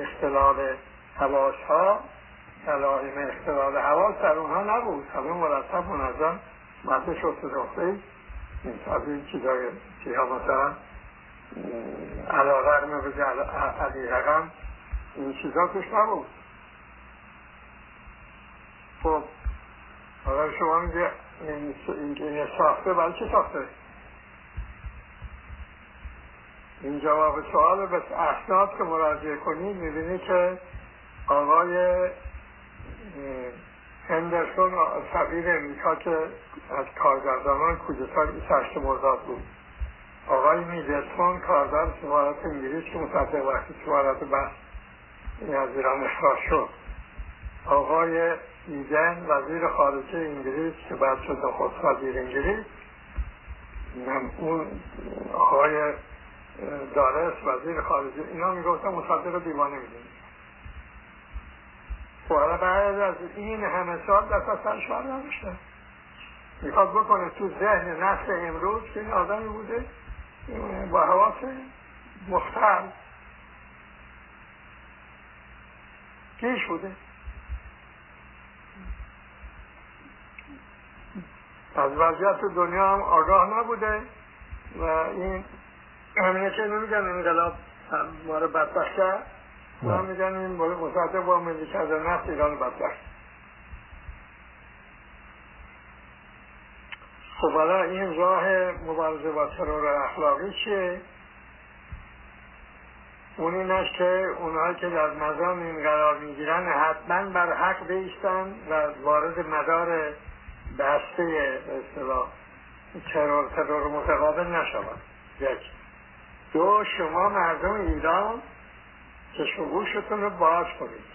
[SPEAKER 2] اختلال حواس ها علائم اختلال حواس در اونها نبود. همه مرتب منظم مد شد از این چیزای چیزها مثلا علا رقم به علی رقم. این چیزا توش نبود. خب اگر شما میگه این, ساخته برای چی ساخته؟ این جواب سوال به اسناد که مراجعه کنید می‌بینید که آقای هندرسون سفیر امریکا که از کارگردانان کودتا 28 مرداد بود. آقای میدرسون کارگر سفارت انگلیس که مصدق وقتی سفارت بس از ایران اخراج شد. آقای ایدن وزیر خارجه انگلیس که بعد شد خود وزیر انگلیس. اون آقای دارس وزیر خارجه اینا می‌گفتن مصدق دیوانه می‌دونی و بعد از این همه سال دست از سرش بر نداشتن می‌خواد بکنه تو ذهن نسل امروز که این آدمی بوده با حواس مختل. کیش بوده. از وضعیت دنیا هم آگاه نبوده و این همینه که نمیگن انقلاب ما رو بدبخت کرد ما میگن این مصادف با ملی کرده نفت ایران بدبخت. خب حالا این راه مبارزه با ترور اخلاقی چیه؟ اون این است که اونهایی که در نظام این قرار می‌گیرن حتما بر حق بیستن و وارد مدار بسته اصطلاح ترور ترور متقابل نشود یک. دو شما مردم ایران چشم گوشتون رو باز کنید.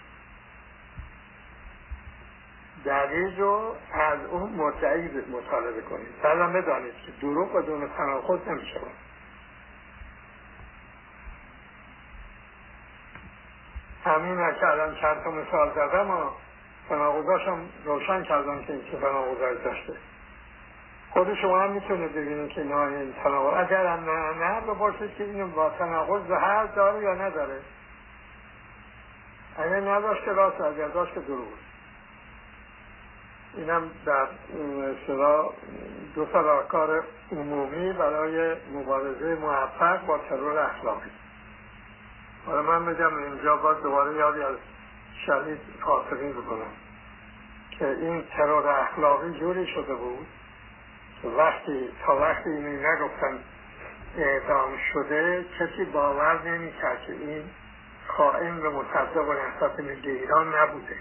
[SPEAKER 2] دلیل رو از اون مدعی مطالبه کنید. بعدم بدانید که دروغ بدون تناقض نمیشه. همین که الان چند تا مثال زدم و تناقضاشم روشن کردم که این چه داشته. خود شما هم می‌تونه ببینید که نه این تناقض اگر هم نه نه بپرسید که این با تناقض هر داره یا نداره. اگر نداشت که راست اگر داشت که دروغ. اینم در اصطلاح دو کار عمومی برای مبارزه موفق با ترور اخلاقی. حالا من بگم اینجا باید دوباره یادی از شهید فاسقین بکنم که این ترور اخلاقی جوری شده بود وقتی تا وقتی اینو نگفتن اعدام شده کسی باور نمی‌کرد که این خائن به مصدق و نهضت ملی ایران نبوده.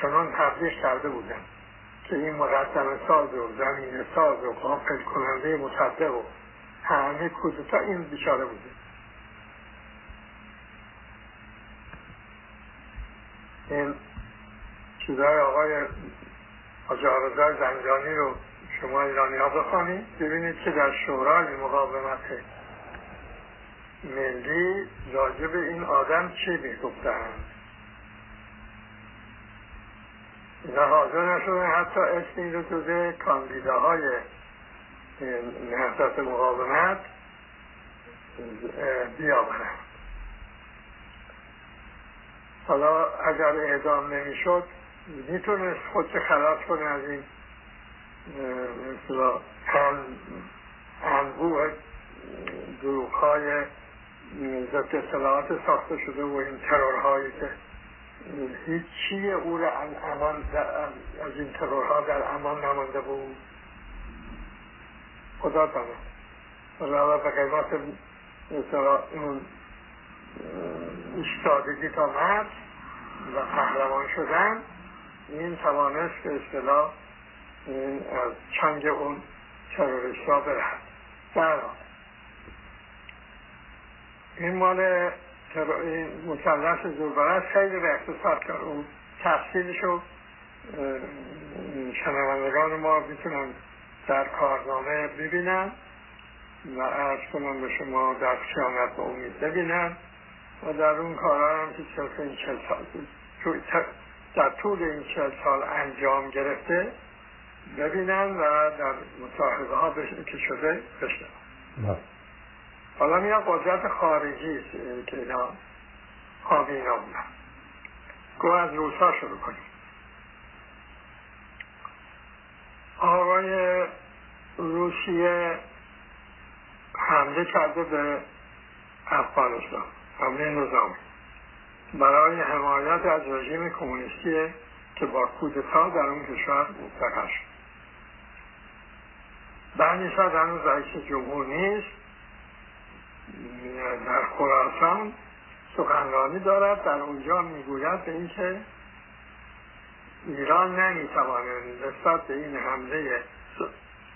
[SPEAKER 2] چنان تبلیغ کرده بودن که این مقدم ساز و زمین ساز و قافل کننده مصدق و همه کودتا این بیچاره بوده. این چیزهای آقای آجارزای زنجانی رو شما ایرانی ها بخوانید ببینید که در شورای مقاومت ملی راجب این آدم چی می‌گفتند اینا حاضر نشدن حتی اسم این رو جزه کاندیداهای نهضت مقاومت بیاورند حالا اگر اعدام نمی‌شد می‌تونست خودش خلاص کنه از این مثلا انبوه دروغ های ضد اطلاعات ساخته شده و این ترورهایی که هیچی او را امان از این ترورها در امان نمانده بود. خدا داند حالا به قیمت اون ایستادگی تا مرد و قهرمان شدن این توانست به اصطلاح از چنگ اون تروریست ها برهد در این مال این مثلث زوربرست خیلی به اقتصاد کرد اون تفصیلش رو شنوندگان ما می‌تونن در کارنامه ببینن و ارز کنم به شما در خیانت به امید ببینن و در اون کارها هم که این چل سال در طول این چل سال انجام گرفته ببینن و در مصاحبه ها که شده بشنن حالا میاد قدرت خارجی که اینا حامی اینا بودن. گو از روسا شروع کنیم. آقای روسیه حمله کرده به افغانستان حمله نظامی. برای حمایت از رژیم کمونیستی که با کودتا در اون کشور مستقر شد. بنیسا هنوز رئیس جمهور نیست. در خراسان سخنرانی دارد. در اونجا می‌گوید به اینکه ایران نمی‌تواند نسبت به این حمله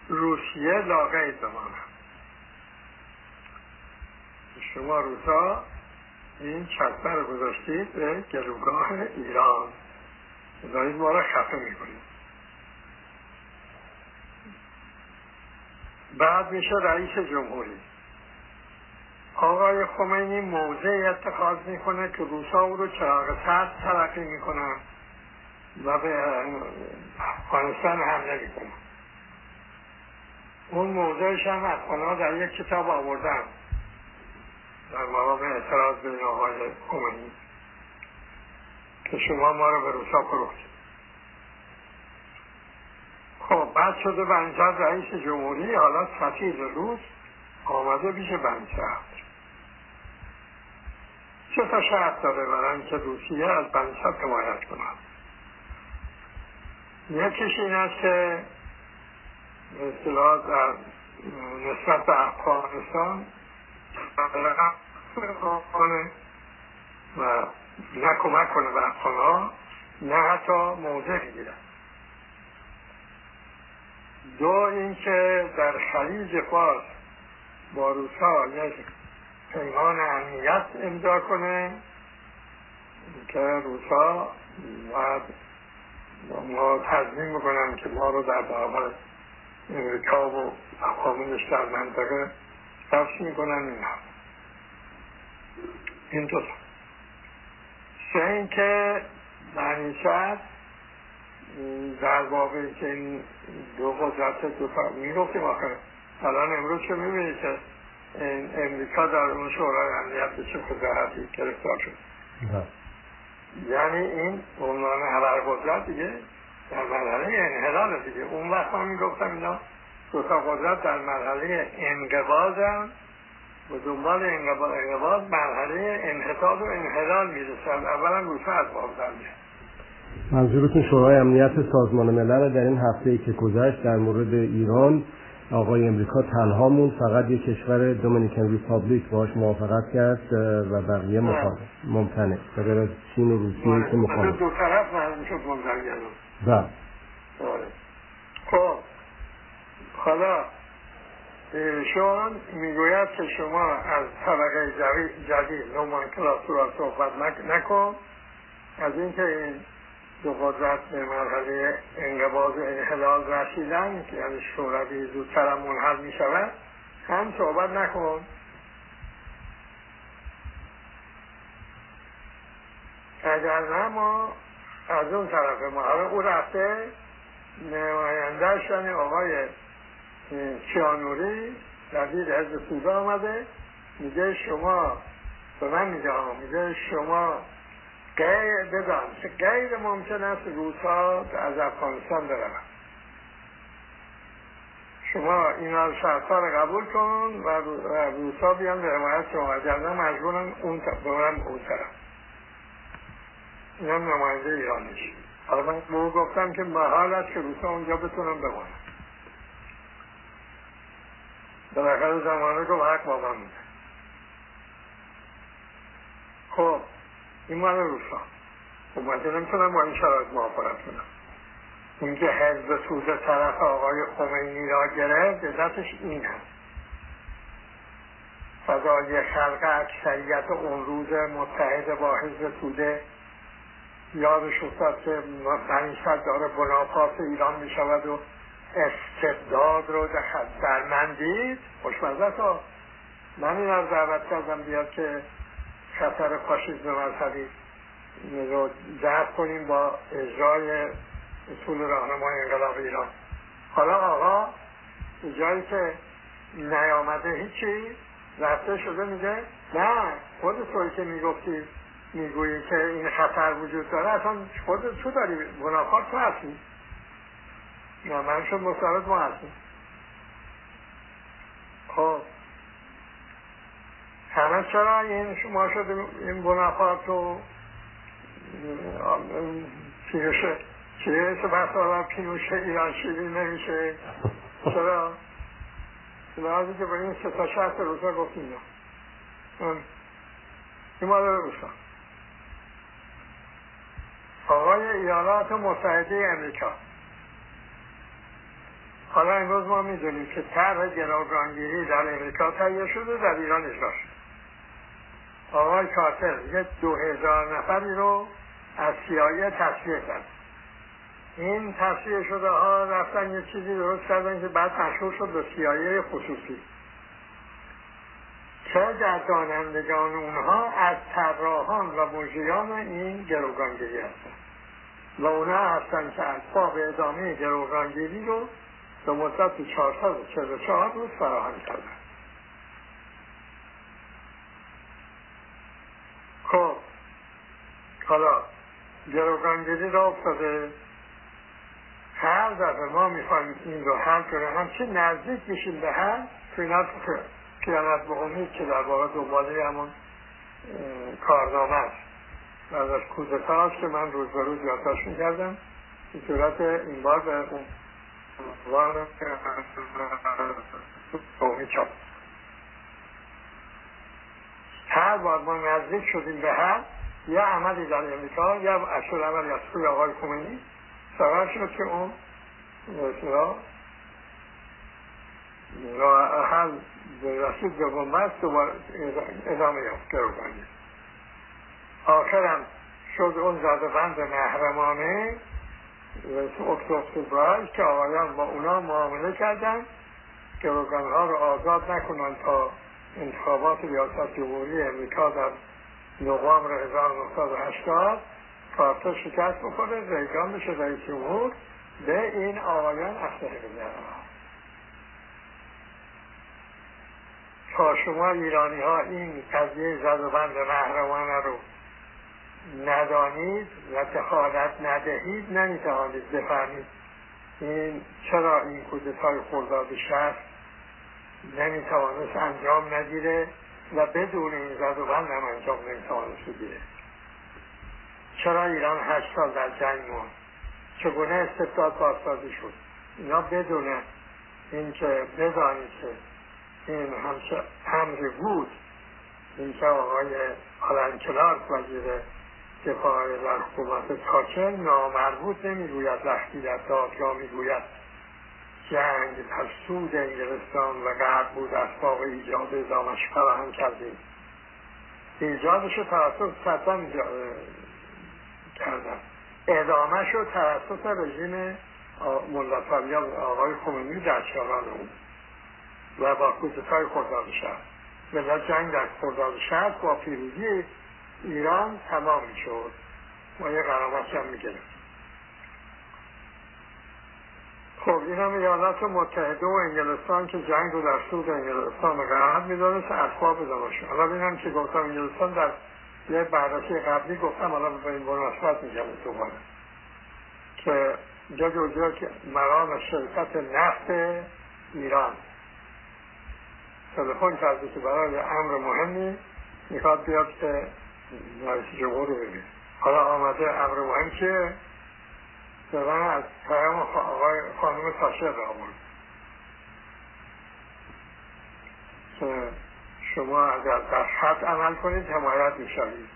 [SPEAKER 2] روسیه لاقید بماند. شما روسا این چکمه رو گذاشتید به گلوگاه ایران. دارید ما را خفه می‌کنید. بعد میشه رئیس جمهوری. آقای خمینی موضع اتخاذ می‌کنه که روسا او رو چراغ سرد ترقی می‌کنن و به افغانستان حمله می‌کنن اون موضعش هم افغان در یک کتاب آوردن در مقام اعتراض به آقای خمینی که شما ما رو به روسا فروختید خب بعد شده بنجر رئیس جمهوری حالا سفیر روس آمده پیش بنجر چه تا شرط داره برای که روسیه از بنجر حمایت کند یکیش این است که اصطلاح در نسبت به افغانستان و نه کمک کنه به افغان ها نه حتی موضع بگیرن دو اینکه در خلیج فارس با روسا یک پیمان امنیت امضا کنه. که روسا باید ما تضمین می‌کنن که ما رو در برابر امریکا و اقامونش در منطقه حفظ می‌کنن. این این دو سه اینکه منیشت در واقع که این دو قدرت دو تا می‌گفتیم آخر الان امروز که می‌بینید که امریکا در اون شورای امنیت چه قدرتی گرفتار شد. یعنی این عنوان قدرت دیگه در مرحله انحلال دیگه. اون وقت من می‌گفتم اینا دو تا قدرت در مرحله انقباض هم و دنبال انقباض مرحله انحطاط و انحلال می‌رسن. اولا روسا از باب در
[SPEAKER 1] منظورتون شورای امنیت سازمان ملل در این هفته ای که گذشت در مورد ایران آقای امریکا تنها موند فقط یک کشور Dominican Republic باش موافقت کرد و بقیه مخالف. ممتنه. غیر از چین و روسیه که مخالف.
[SPEAKER 2] دو طرف معلوم شد
[SPEAKER 1] بله.
[SPEAKER 2] آره. خب. حالا ایشان می‌گوید که شما از طبقه جدید نومانکلاتورا صحبت نکن. از اینکه این دو قدرت به مرحله انقباض و انحلال رسیدن که یعنی شوروی زودتر منحل می شود. هم صحبت نکن. اگر نه ما از اون طرف ما. او رفته نمایندهش آقای کیانوری وزیر حزب توده آمده. میگه شما به من میگه میگه شما غیر بدان. که غیر ممکن است روسا از افغانستان برون شما اینا رو شرطا رو قبول کن و روسا بیان به حمایت شما. اگر مجبورن اون برن اون طرف این هم نماینده ایرانش حالا من به گفتم که محال است که روسا اونجا بتونن بمانن بالاخره زمانه گفت حق با من خب. این مال روسا. خب من نمی‌تونم با این شرایط موافقت کنم. اینکه حزب توده طرف آقای خمینی را گرفت علتش این هست. فضای خلق اکثریت اون روز متحد با حزب توده یادش افتاد که منیشت داره بناپاس ایران می شود و استبداد رو در من دید. خوشمزه تا من این رو دعوت کردم بیاد که خطر فاشیزم مذهبی رو درد کنیم با اجرای اصول راهنمای انقلاب ایران. حالا آقا جایی که نیامده هیچی رفته شده میگه نه خود توی که می‌گفتی می‌گویی که این خطر وجود داره اصلا خود تو داری گناهکار تو هستی. نه من شد مسترد ما هستیم. خب. همه چرا این شما شده این بنافات تو پینوشه چیه بحث آدم پینوشه ایران شیری نمیشه. چرا؟ لحظه که به این سه تا شهر روزا گفتیم این مال روسا آقای ایالات متحده امریکا. حالا امروز ما می‌دونیم که طرح گروگانگیری در امریکا تهیه شده در ایران اجرا شد آقای کارتر یه دو هزار نفری رو از سیایه تصویه کرد. این تصویه شده ها رفتن یه چیزی درست کردن که بعد مشهور شد به سیایه خصوصی. چه در دانندگان اونها از طراحان و مجریان این گروگانگیری هستن. و اونها هستن که اسباب ادامه گروگانگیری رو به مدت 444 روز فراهم کردن. خب حالا گروگانگیری را افتاده هر دفعه ما می‌خوایم این رو حل کنیم همچه نزدیک میشیم به هم تو پیانت به امید که در واقع دنباله همون کارنامه است و از کوزتا که من روز به روز یادداشت می‌کردم این صورت این بار به اون عنوان قومی چاپ هر بار ما نزدیک شدیم به هم یا عملی در امریکا یا اصول عملی از سوی آقای خمینی. سبب شد که اون مثلا حل رسید به بنبست دوباره ادامه یافت گروگانی آخرم شد اون زده بند محرمانه اکتبر که آقایان با اونا معامله کردن گروگان ها رو آزاد نکنن تا انتخابات ریاست جمهوری امریکا در نوامبر 1980 کارتا شکست بخوره ریگان بشه رئیس جمهور به این آقایان اسلحه بزنن تا شما ایرانی ها این قضیه زد و بند محرمانه رو ندانید و دخالت ندهید نمی‌توانید بفهمید این چرا این کودتای خرداد شهر نمی‌توانست انجام نگیره و بدون این زد و بند هم انجام نمی‌توانست بگیره. چرا ایران هشت سال در جنگ ماند؟ چگونه استبداد بازسازی شد؟ اینا بدون اینکه بدانید که این همچه امری بود اینکه آقای آلن کلارک وزیر دفاع در حکومت تاچر نامربوط نمی‌گوید وقتی در دادگاه می‌گوید. جنگ در سود انگلستان و غرب بود اسباب ایجاد ادامش فراهم کردیم. ایجادش رو توسط صدام کردن. ادامه شد توسط رژیم ملتاری آقای خمینی در چهاران و با کوزتای خرداد شهر. ملت جنگ در خرداد شهر با پیروزی ایران تمام شد. ما یه قرامت هم می‌گرفت خب این هم ایالات متحده و انگلستان که جنگ رو در سود انگلستان و غرب می‌دانست اسباب شد حالا بینم که گفتم. انگلستان در یه بررسی قبلی گفتم حالا به این مناسبت میگم دوباره که اینجا جوجه که مرام شرکت نفت ایران. تلفن کرده که برای امر مهمی می‌خواد بیاد که رئیس جمهور رو ببین حالا آمده امر مهم که من از پیام آقای خانم تاشر را آمد که شما اگر در خط عمل کنید حمایت می‌شوید.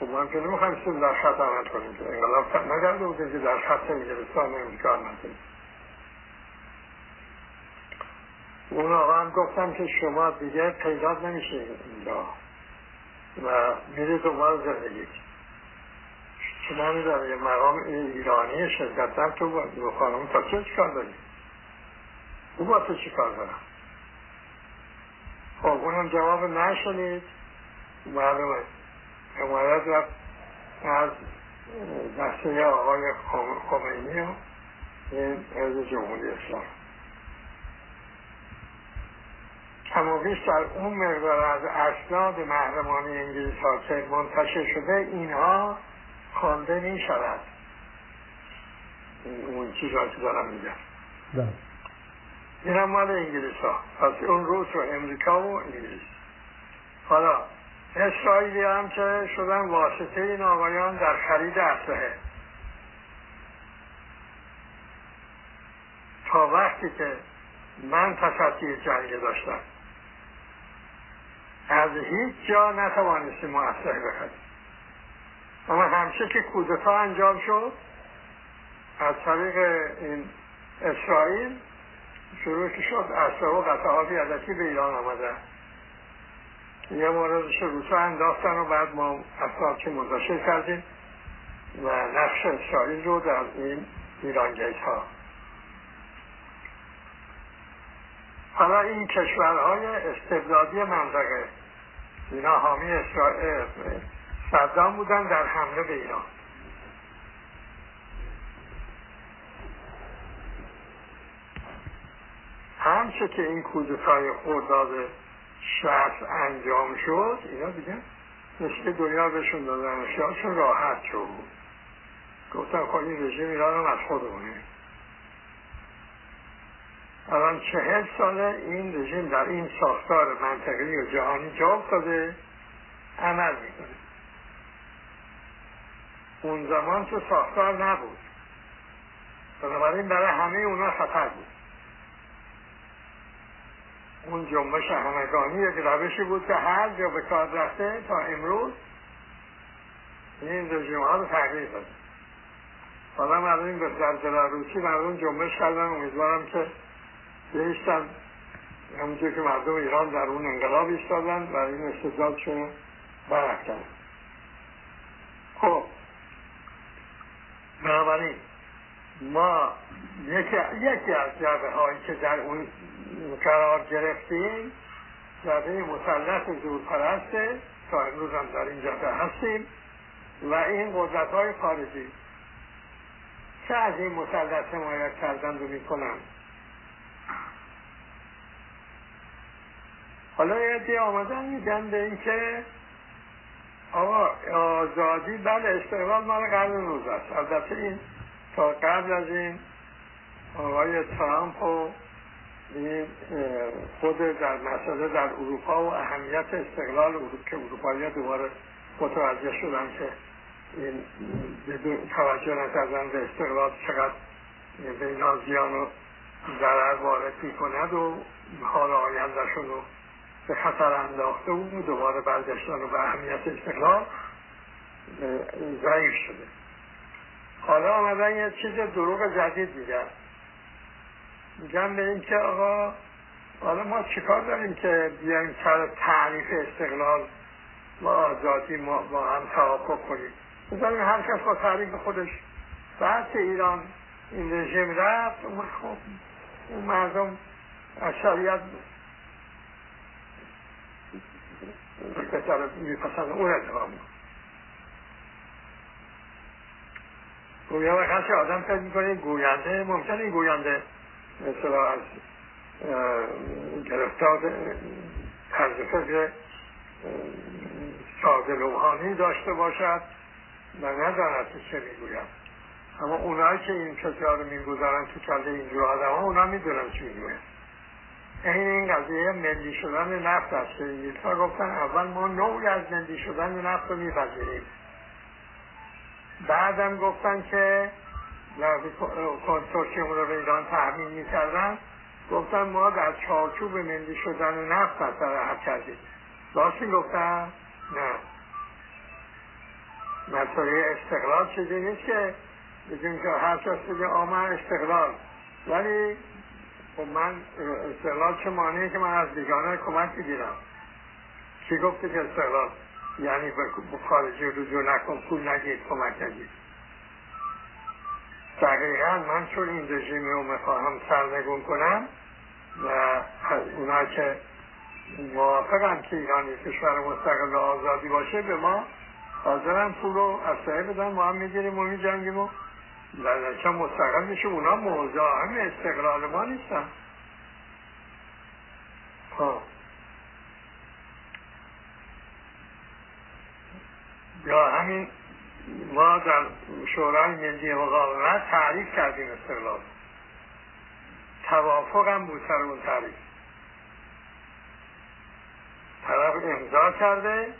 [SPEAKER 2] خب ما که نمی‌خوایم در خط عمل کنیم. که انقلاب نگرده بوده که در خط انگلستان کار نکنیم اون آقا هم گفتم که شما دیگه پیدا نمیشه اینجا و میره دوباره زندگی. شما می‌دونم یه مقام ایرانی شرکت در تو با خانم تا چه چیکار داری؟ او با تو چیکار دارم خب اونم جواب نشنید. معلومه حمایت رفت از دسته آقای خمینی و این حزب جمهوری اسلام. کمابیش در اون مقدار از اسناد محرمانی انگلیس ها که منتشر شده اینها خوانده می شود اون چیزا که دارم میگم. بله. این هم مال انگلیس ها پس اون روس و امریکا و انگلیس. حالا اسرائیلی هم که شدن واسطه این آقایان در خرید اسلحه. تا وقتی که من تصدی جنگ داشتم از هیچ جا نتوانستیم ما اسلحه بخریم. اما همشه که کودتا انجام شد از طریق این اسرائیل شروع که شد اسلحه و قطعاتی ازکی به ایران آمده یه موردش روسا انداختن و بعد ما اسناد که کردیم و نقش اسرائیل رو در این ایرانگیت ها حالا این کشورهای استبدادی منطقه اینا حامی اسرائیل صدام بودن در حمله به ایران. همچه که این کودتای خورداد شخص انجام شد اینا دیگه مثل دنیا بهشون دادن. خیالشون راحت شد. گفتن خب این رژیم ایران هم از خودمونه الان چهل ساله این رژیم در این ساختار منطقی و جهانی جا افتاده عمل می‌کنه. اون زمان تو ساختار نبود. بنابراین برای همه اونا خطر بود. اون جنبش همگانی یک روشی بود که هر جا به کار رفته تا امروز این رژیم ها رو تغییر داده. حالا مردم به در بلاروسی مردم جنبش کردن. امیدوارم که بیشتن همونجور که مردم ایران در اون انقلاب ایستادن و این استدلالشون برفتن خب بنابراین ما یکی, از جبه هایی که در اون قرار گرفتیم جبه مسلط زورپرسته تا امروز هم در این جبه هستیم و این قدرت های خارجی. چه از این مسلط حمایت کردن رو می‌کنن؟ حالا یه دی آمدن میگن به اینکه آقا آزادی بله استقلال مال قرن روز است. البته این تا قبل از این آقای ترامپ و خود در مسئله در اروپا و اهمیت استقلال که اروپایی دوباره متوجه شدن که این توجه نکردن به استقلال چقدر به اینا زیان و ضرر وارد می‌کند و حال آیندهشون رو به خطر انداخته و دوباره برگشتن و به اهمیت استقلال ضعیف شده. حالا آمدن یه چیز دروغ جدید میگن میگن به این که آقا حالا ما چیکار داریم که بیایم سر تعریف استقلال و آزادی ما با هم توافق کنیم؟ بذاریم هر کس با تعریف خودش. بعد ایران این رژیم رفت اون خب اون مردم اکثریت بهتر میپسند اون انتخاب گویا و خاصی آدم فکر می‌کنه گوینده ممکنه این گوینده مثلا از گرفتار طرز فکر ساده لوحانی داشته باشد و نداند که چه می‌گوید. اما اونایی که این کسیها رو می‌گذارن تو کله اینجور آدم ها اونا می‌دونن چی می‌گوید این این قضیه ملی شدن نفت است. که انگلیسا گفتن اول ما نوعی از ملی شدن نفت رو میپذیریم. بعدم گفتن که کنسورسیوم رو به ایران تحمیل می‌کردن. گفتن ما در چارچوب ملی شدن نفت حرکت کردیم راستی گفتن؟ نه. مسئله استقلال چیزی نیست که بگیم که هر کس بگه آمن استقلال. ولی خب من استقلال چه معنیه که من از بیگانه کمک بگیرم چی گفته که استقلال؟ یعنی به خارجی رجوع نکن پول نگید کمک نگید دقیقا من چون این رژیمی رو می‌خواهم سرنگون کنم و اونا که موافقم که ایرانی کشور مستقل و آزادی باشه به ما حاضرم پول رو از بدن ما هم می‌گیریم و میجنگیم و چه مستقل میشه اونا هم استقلال ما نیستن. خب. یا همین ما در شورای ملی مقاومت تعریف کردیم استقلال. توافق هم بود سر اون تعریف. طرف امضا کرده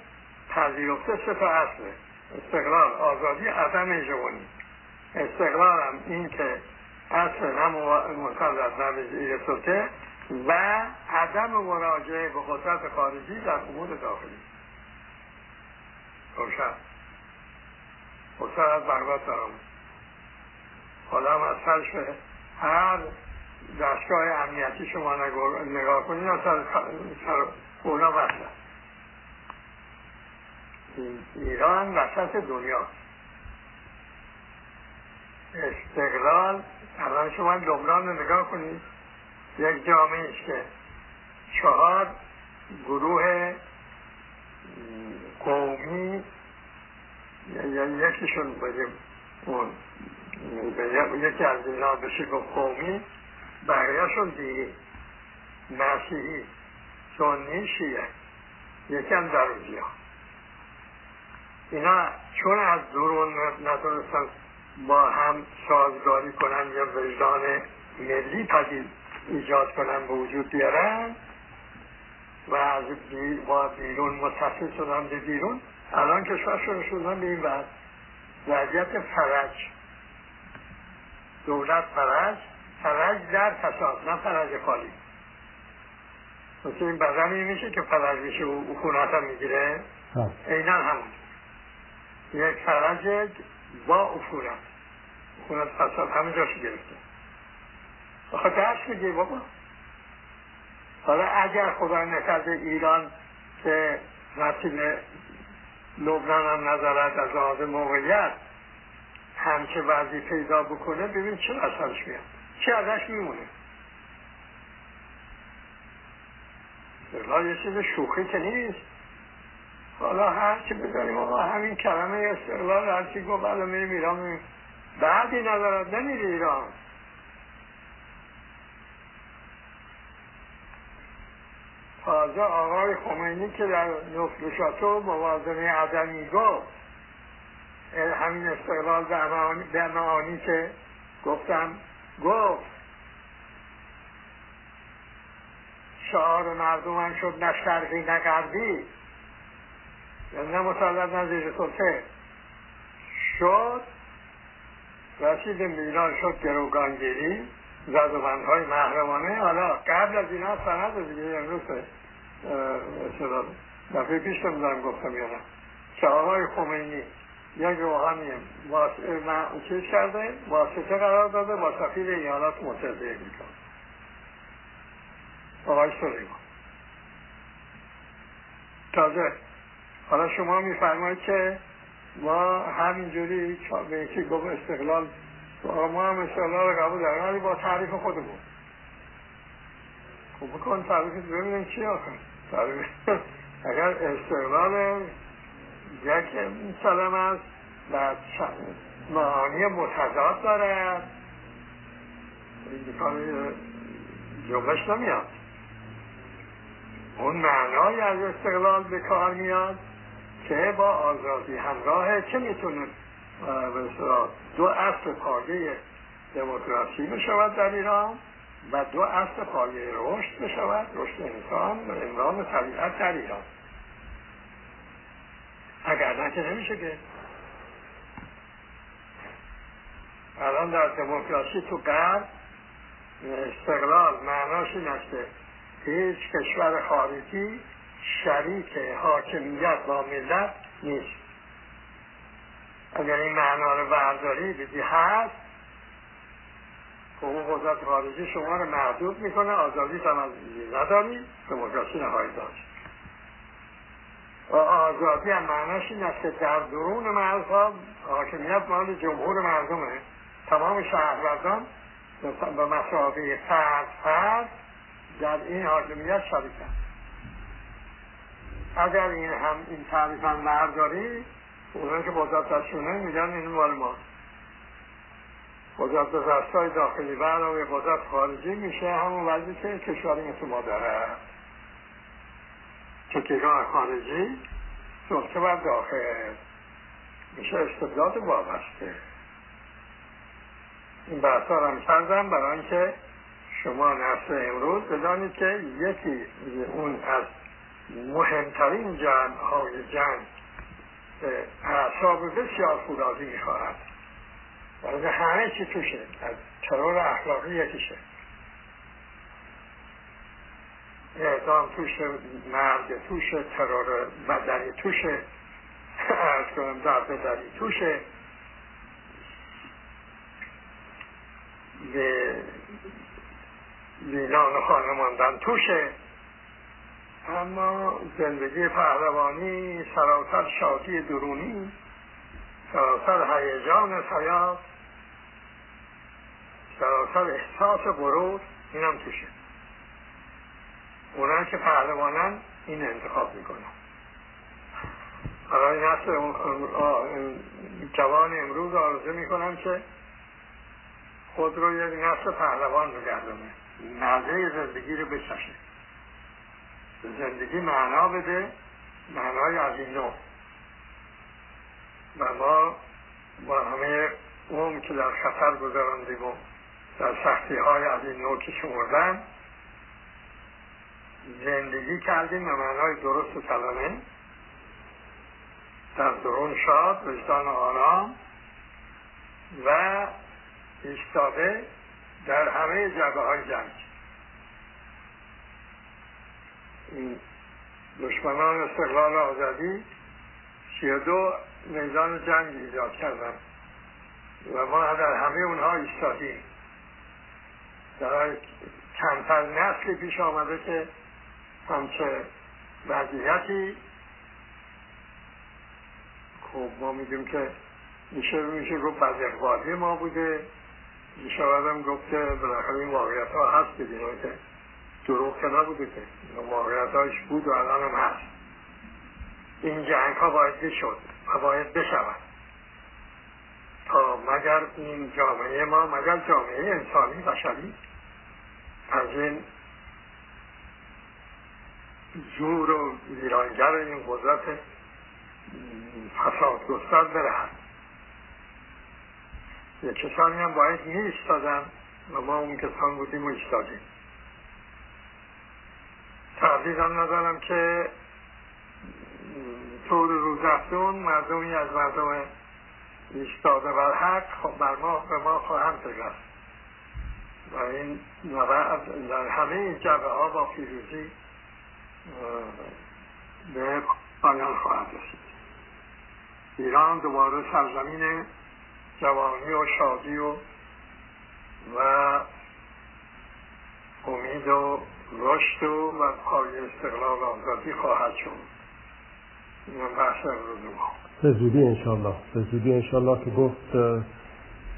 [SPEAKER 2] پذیرفته سه تا اصله استقلال آزادی عدم هژمونی. استقلال هم این که اصل هم مسلط نه زیر سلطه و عدم مراجعه به قدرت خارجی در امور داخلی روشن حسن از بغداد دارم هم از سرش هر دستگاه امنیتی شما نگاه کنید اصلا سر اونا بسته ایران وسط دنیا استقلال. الان شما لبنان رو نگاه کنید. یک جامعه است که چهار گروه قومی یا یکیشون بگیم اون یکی از اینا بشه قومی بقیهشون دیگه مسیحی سنی شیعه یکی هم ها اینا چون از درون نتونستن با هم سازگاری کنن یا وجدان ملی پدید ایجاد کنن به وجود بیارن و از با بیرون متصل شدن به بیرون الان کشورشون شدن به این وقت وضعیت فرج. دولت فرج فرج در فساد نه فرج خالی. مثل این بدنی میشه که فرج میشه و خونت هم می‌گیره. اینا همون یک فرج با افونت افونت فساد همه جاشو گرفته. آخه درس میگه بابا. حالا اگر خدا نکرده ایران که وسیل لبنان هم نظرت از آز موقعیت همچه وضعی پیدا بکنه ببین چه اثرش میاد. چه ازش میمونه. یه چیز شوخی که نیست. حالا هر چی بذاریم. آقا همین کلمه استقلال هر چی گفت الان میریم ایران بعدی ندارد نمیره ایران. تازه آقای خمینی که در نفل موازنه عدمی گفت همین استقلال به معانی که گفتم گفت شعار مردمان شد نه شرقی نه غربی. یعنی نه مسلط نه زیر سلطه شد. رسید میلان شد گروگانگیری زد بندهای محرمانه. حالا قبل از اینا سند دیگه امروز دفعه پیش نمیدارم گفتم یا نه. که آقای خمینی یک روحانی چیز کرده واسطه قرار داده با سفیر ایالات متحده امریکا. آقای سلیمان. تازه حالا شما میفرمایید که ما همینجوری به یکی گفت استقلال. ما هم استقلال قبول داریم ولی با تعریف خودمون. خب بکن تعریف ببینیم چی آخر. تعریف اگر استقلال یک سلم است و معانی متضاد دارد جملش نمیاد. اون معنای از استقلال به کار میاد. که با آزادی همراه چه می‌تونه دو اصل پایه دموکراسی بشود در ایران و دو اصل پایه رشد بشود رشد انسان و امران طبیعت در ایران. اگر نه که نمیشه که. الان در دموکراسی تو غرب استقلال معناش این است که هیچ کشور خارجی شریک حاکمیت با ملت نیست. اگر این معنا رو برداری بگی هست حقوق قدرت خارجی شما رو محدود می‌کنه آزادی از نداری دموکراسی نهایی داشت. و آزادی هم معناش این است که در درون مرزها حاکمیت مال جمهور مردمه. تمام شهروندان به مسابقه فرد فرد در این حاکمیت شریکن. اگر این هم این تعریف هم برداری اونایی که قدرت دستشونه میگن این مال ما. قدرت دستای داخلی و علاوه قدرت خارجی میشه همون وضعی که کشوری مثل ما داره. تکیگاه خارجی سلطه بر داخل. میشه استبداد وابسته. این بحث هم کردم برای اینکه شما نسل امروز بدانید که یکی اون از مهمترین جنگ های جنگ اعصاب بسیار فولادی می‌خواهد برای همه چی توشه از ترور اخلاقی یکیشه. اعدام توشه مرگ توشه ترور بدنی توشه از کنم در بدنی توشه. به ویلان خانه ماندن توشه. اما زندگی پهلوانی سراسر شادی درونی سراسر هیجان سیاد سراسر احساس برود اینم توشه. اونم که پهلوانن این انتخاب می‌کنن. برای نسل جوان امروز آرزو می‌کنم که خود رو یک نسل پهلوان بگردونه مزه زندگی رو بچشه زندگی معنا بده معنای از این نوع و ما با همه اون که در خطر گذراندیم و در سختی های از این نوع که شمردن زندگی کردیم به معنای درست و سلامه در درون شاد وجدان آرام و ایستاده در همه جبه های جنگ. دشمنان استقلال آزادی سی دو میدان جنگ ایجاد کردن. و ما در همه اونها ایستادیم. در کمتر نسلی پیش آمده که همچه وضعیتی خب ما میگیم که میشه میشه گفت بد ما بوده. میشه آدم گفت که بالاخره این واقعیت ها هست که دروغ که نبوده که. واقعیت هایش بود و الان هم هست. این جنگ ها باید بشد و باید بشود. تا مگر این جامعه ما مگر جامعه انسانی بشری از این زور و ویرانگر این قدرت فساد گستر برهد یه کسانی هم باید می و ما اون کسان بودیم و ایستادیم. تردید هم ندارم که طور روزافزون مردمی از مردم ایستاده بر حق خب بر ما به ما خواهند پیوست و این در همه این جبه ها با پیروزی به پایان خواهد رسید. ایران دوباره سرزمین جوانی و شادی و و امید و رشد و پای استقلال آزادی خواهد شد.
[SPEAKER 1] به زودی انشالله. به زودی انشالله که گفت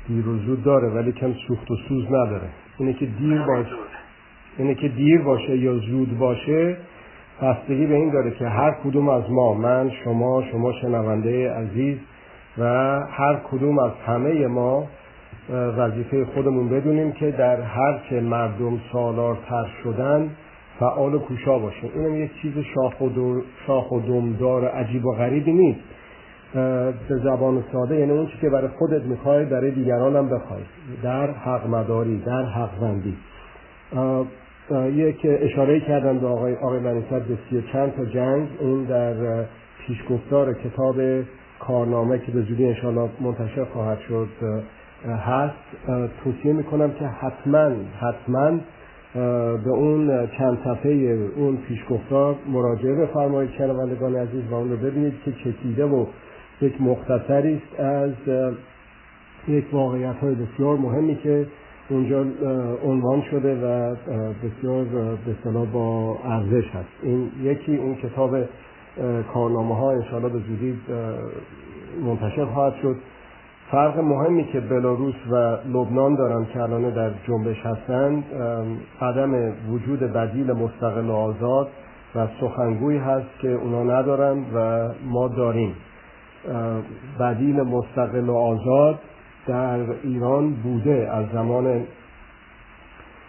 [SPEAKER 1] دیر و زود داره ولی کم سوخت و سوز نداره. اینه که دیر باشه. اینه که دیر باشه یا زود باشه بستگی به این داره که هر کدوم از ما من شما شما شنونده عزیز و هر کدوم از همه ما وظیفه خودمون بدونیم که در هر که مردم سالارتر شدن فعال و کوشا باشیم اینم یک چیز شاخ و, شاخ و دمدار عجیب و غریبی نیست. به زبان ساده یعنی اون که برای خودت می‌خوای برای دیگران هم بخوای. در حق مداری در حق زندی یک اشاره کردن به آقای آقای به سی چند تا جنگ. این در پیشگفتار کتاب کارنامه که به زودی انشاءالله منتشر خواهد شد. هست توصیه می‌کنم که حتما حتما به اون چند صفحه اون پیشگفتار مراجعه بفرمایید شنوندگان عزیز و اون رو ببینید که چکیده و یک مختصری است از یک واقعیت های بسیار مهمی که اونجا عنوان شده و بسیار به با ارزش هست. این یکی اون کتاب کارنامه ها انشاءالله به زودی منتشر خواهد شد. فرق مهمی که بلاروس و لبنان دارن که الان در جنبش هستند عدم وجود بدیل مستقل و آزاد و سخنگوی هست که اونا ندارن و ما داریم. بدیل مستقل و آزاد در ایران بوده از زمان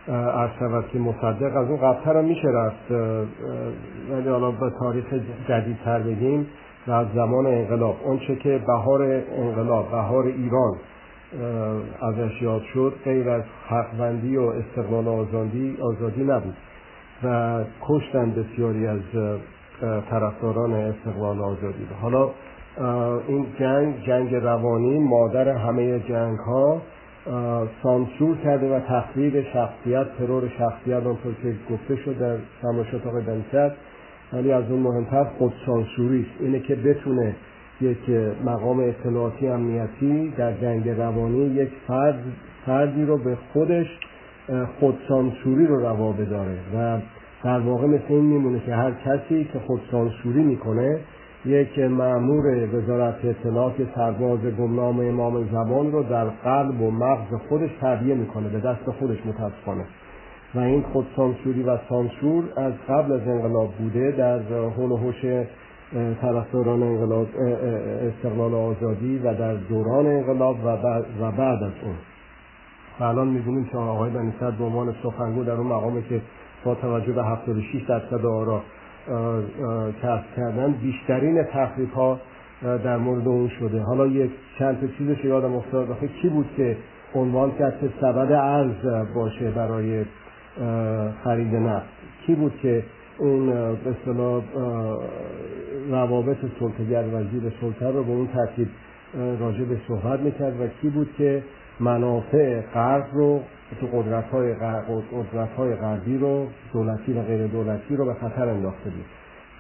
[SPEAKER 1] عرض که مصدق. از اون قبلتر هم میشه رفت ولی حالا به تاریخ جدیدتر بگیم. از زمان انقلاب. اونچه که بهار انقلاب بهار ایران ازش یاد شد غیر از حقوندی و استقلال آزادی آزادی نبود. و کشتن بسیاری از طرفداران استقلال آزادی حالا این جنگ جنگ روانی مادر همه جنگ ها سانسور کرده و تخریب شخصیت ترور شخصیت آنطور که گفته شد در سماشات آقای ولی از اون مهمتر خود سانسوری است. اینه که بتونه یک مقام اطلاعاتی امنیتی در جنگ روانی یک فرد فردی رو به خودش خودسانسوری رو روا بداره. و در واقع مثل این میمونه که هر کسی که خودسانسوری می‌کنه یک معمور وزارت اطلاعات سرباز گمنام امام زبان رو در قلب و مغز خودش تربیه می‌کنه به دست خودش متاسفانه. و این خود سانسوری و سانسور از قبل از انقلاب بوده در حول و حوش طرفداران انقلاب استقلال آزادی و در دوران انقلاب و بعد, و بعد از اون. و الان که آقای بنی به عنوان سخنگو در اون مقامی که با توجه به 76 درصد آرا کسب کردن بیشترین تخریب ها در مورد اون شده. حالا یک چند تا چیزش یادم افتاد کی بود که عنوان کرد که سبد ارز باشه برای خرید نفت. کی بود که اون به اصطلاح روابط سلطگر و زیر سلطه رو به اون ترتیب راجع به صحبت می‌کرد و کی بود که منافع غرب رو تو قدرت های, قدرت های غربی رو دولتی و غیر دولتی رو به خطر انداخته بود.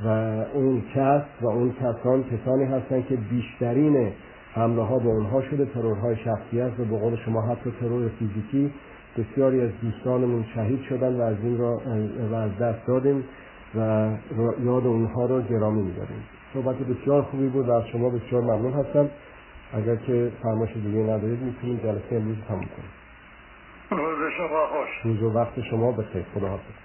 [SPEAKER 1] و اون کس و اون کسان کسانی هستن که بیشترین حمله ها به اونها شده ترورهای شخصیت و به قول شما حتی ترور فیزیکی بسیاری از دوستانمون شهید شدن و از این را از دست دادیم و یاد اونها رو گرامی میداریم صحبت بسیار خوبی بود و از شما بسیار ممنون هستم. اگر که فرماش دیگه ندارید می‌تونیم جلسه امروز تموم کنیم.
[SPEAKER 2] روز شما خوش.
[SPEAKER 1] روز و وقت شما بخیر. خدا حافظ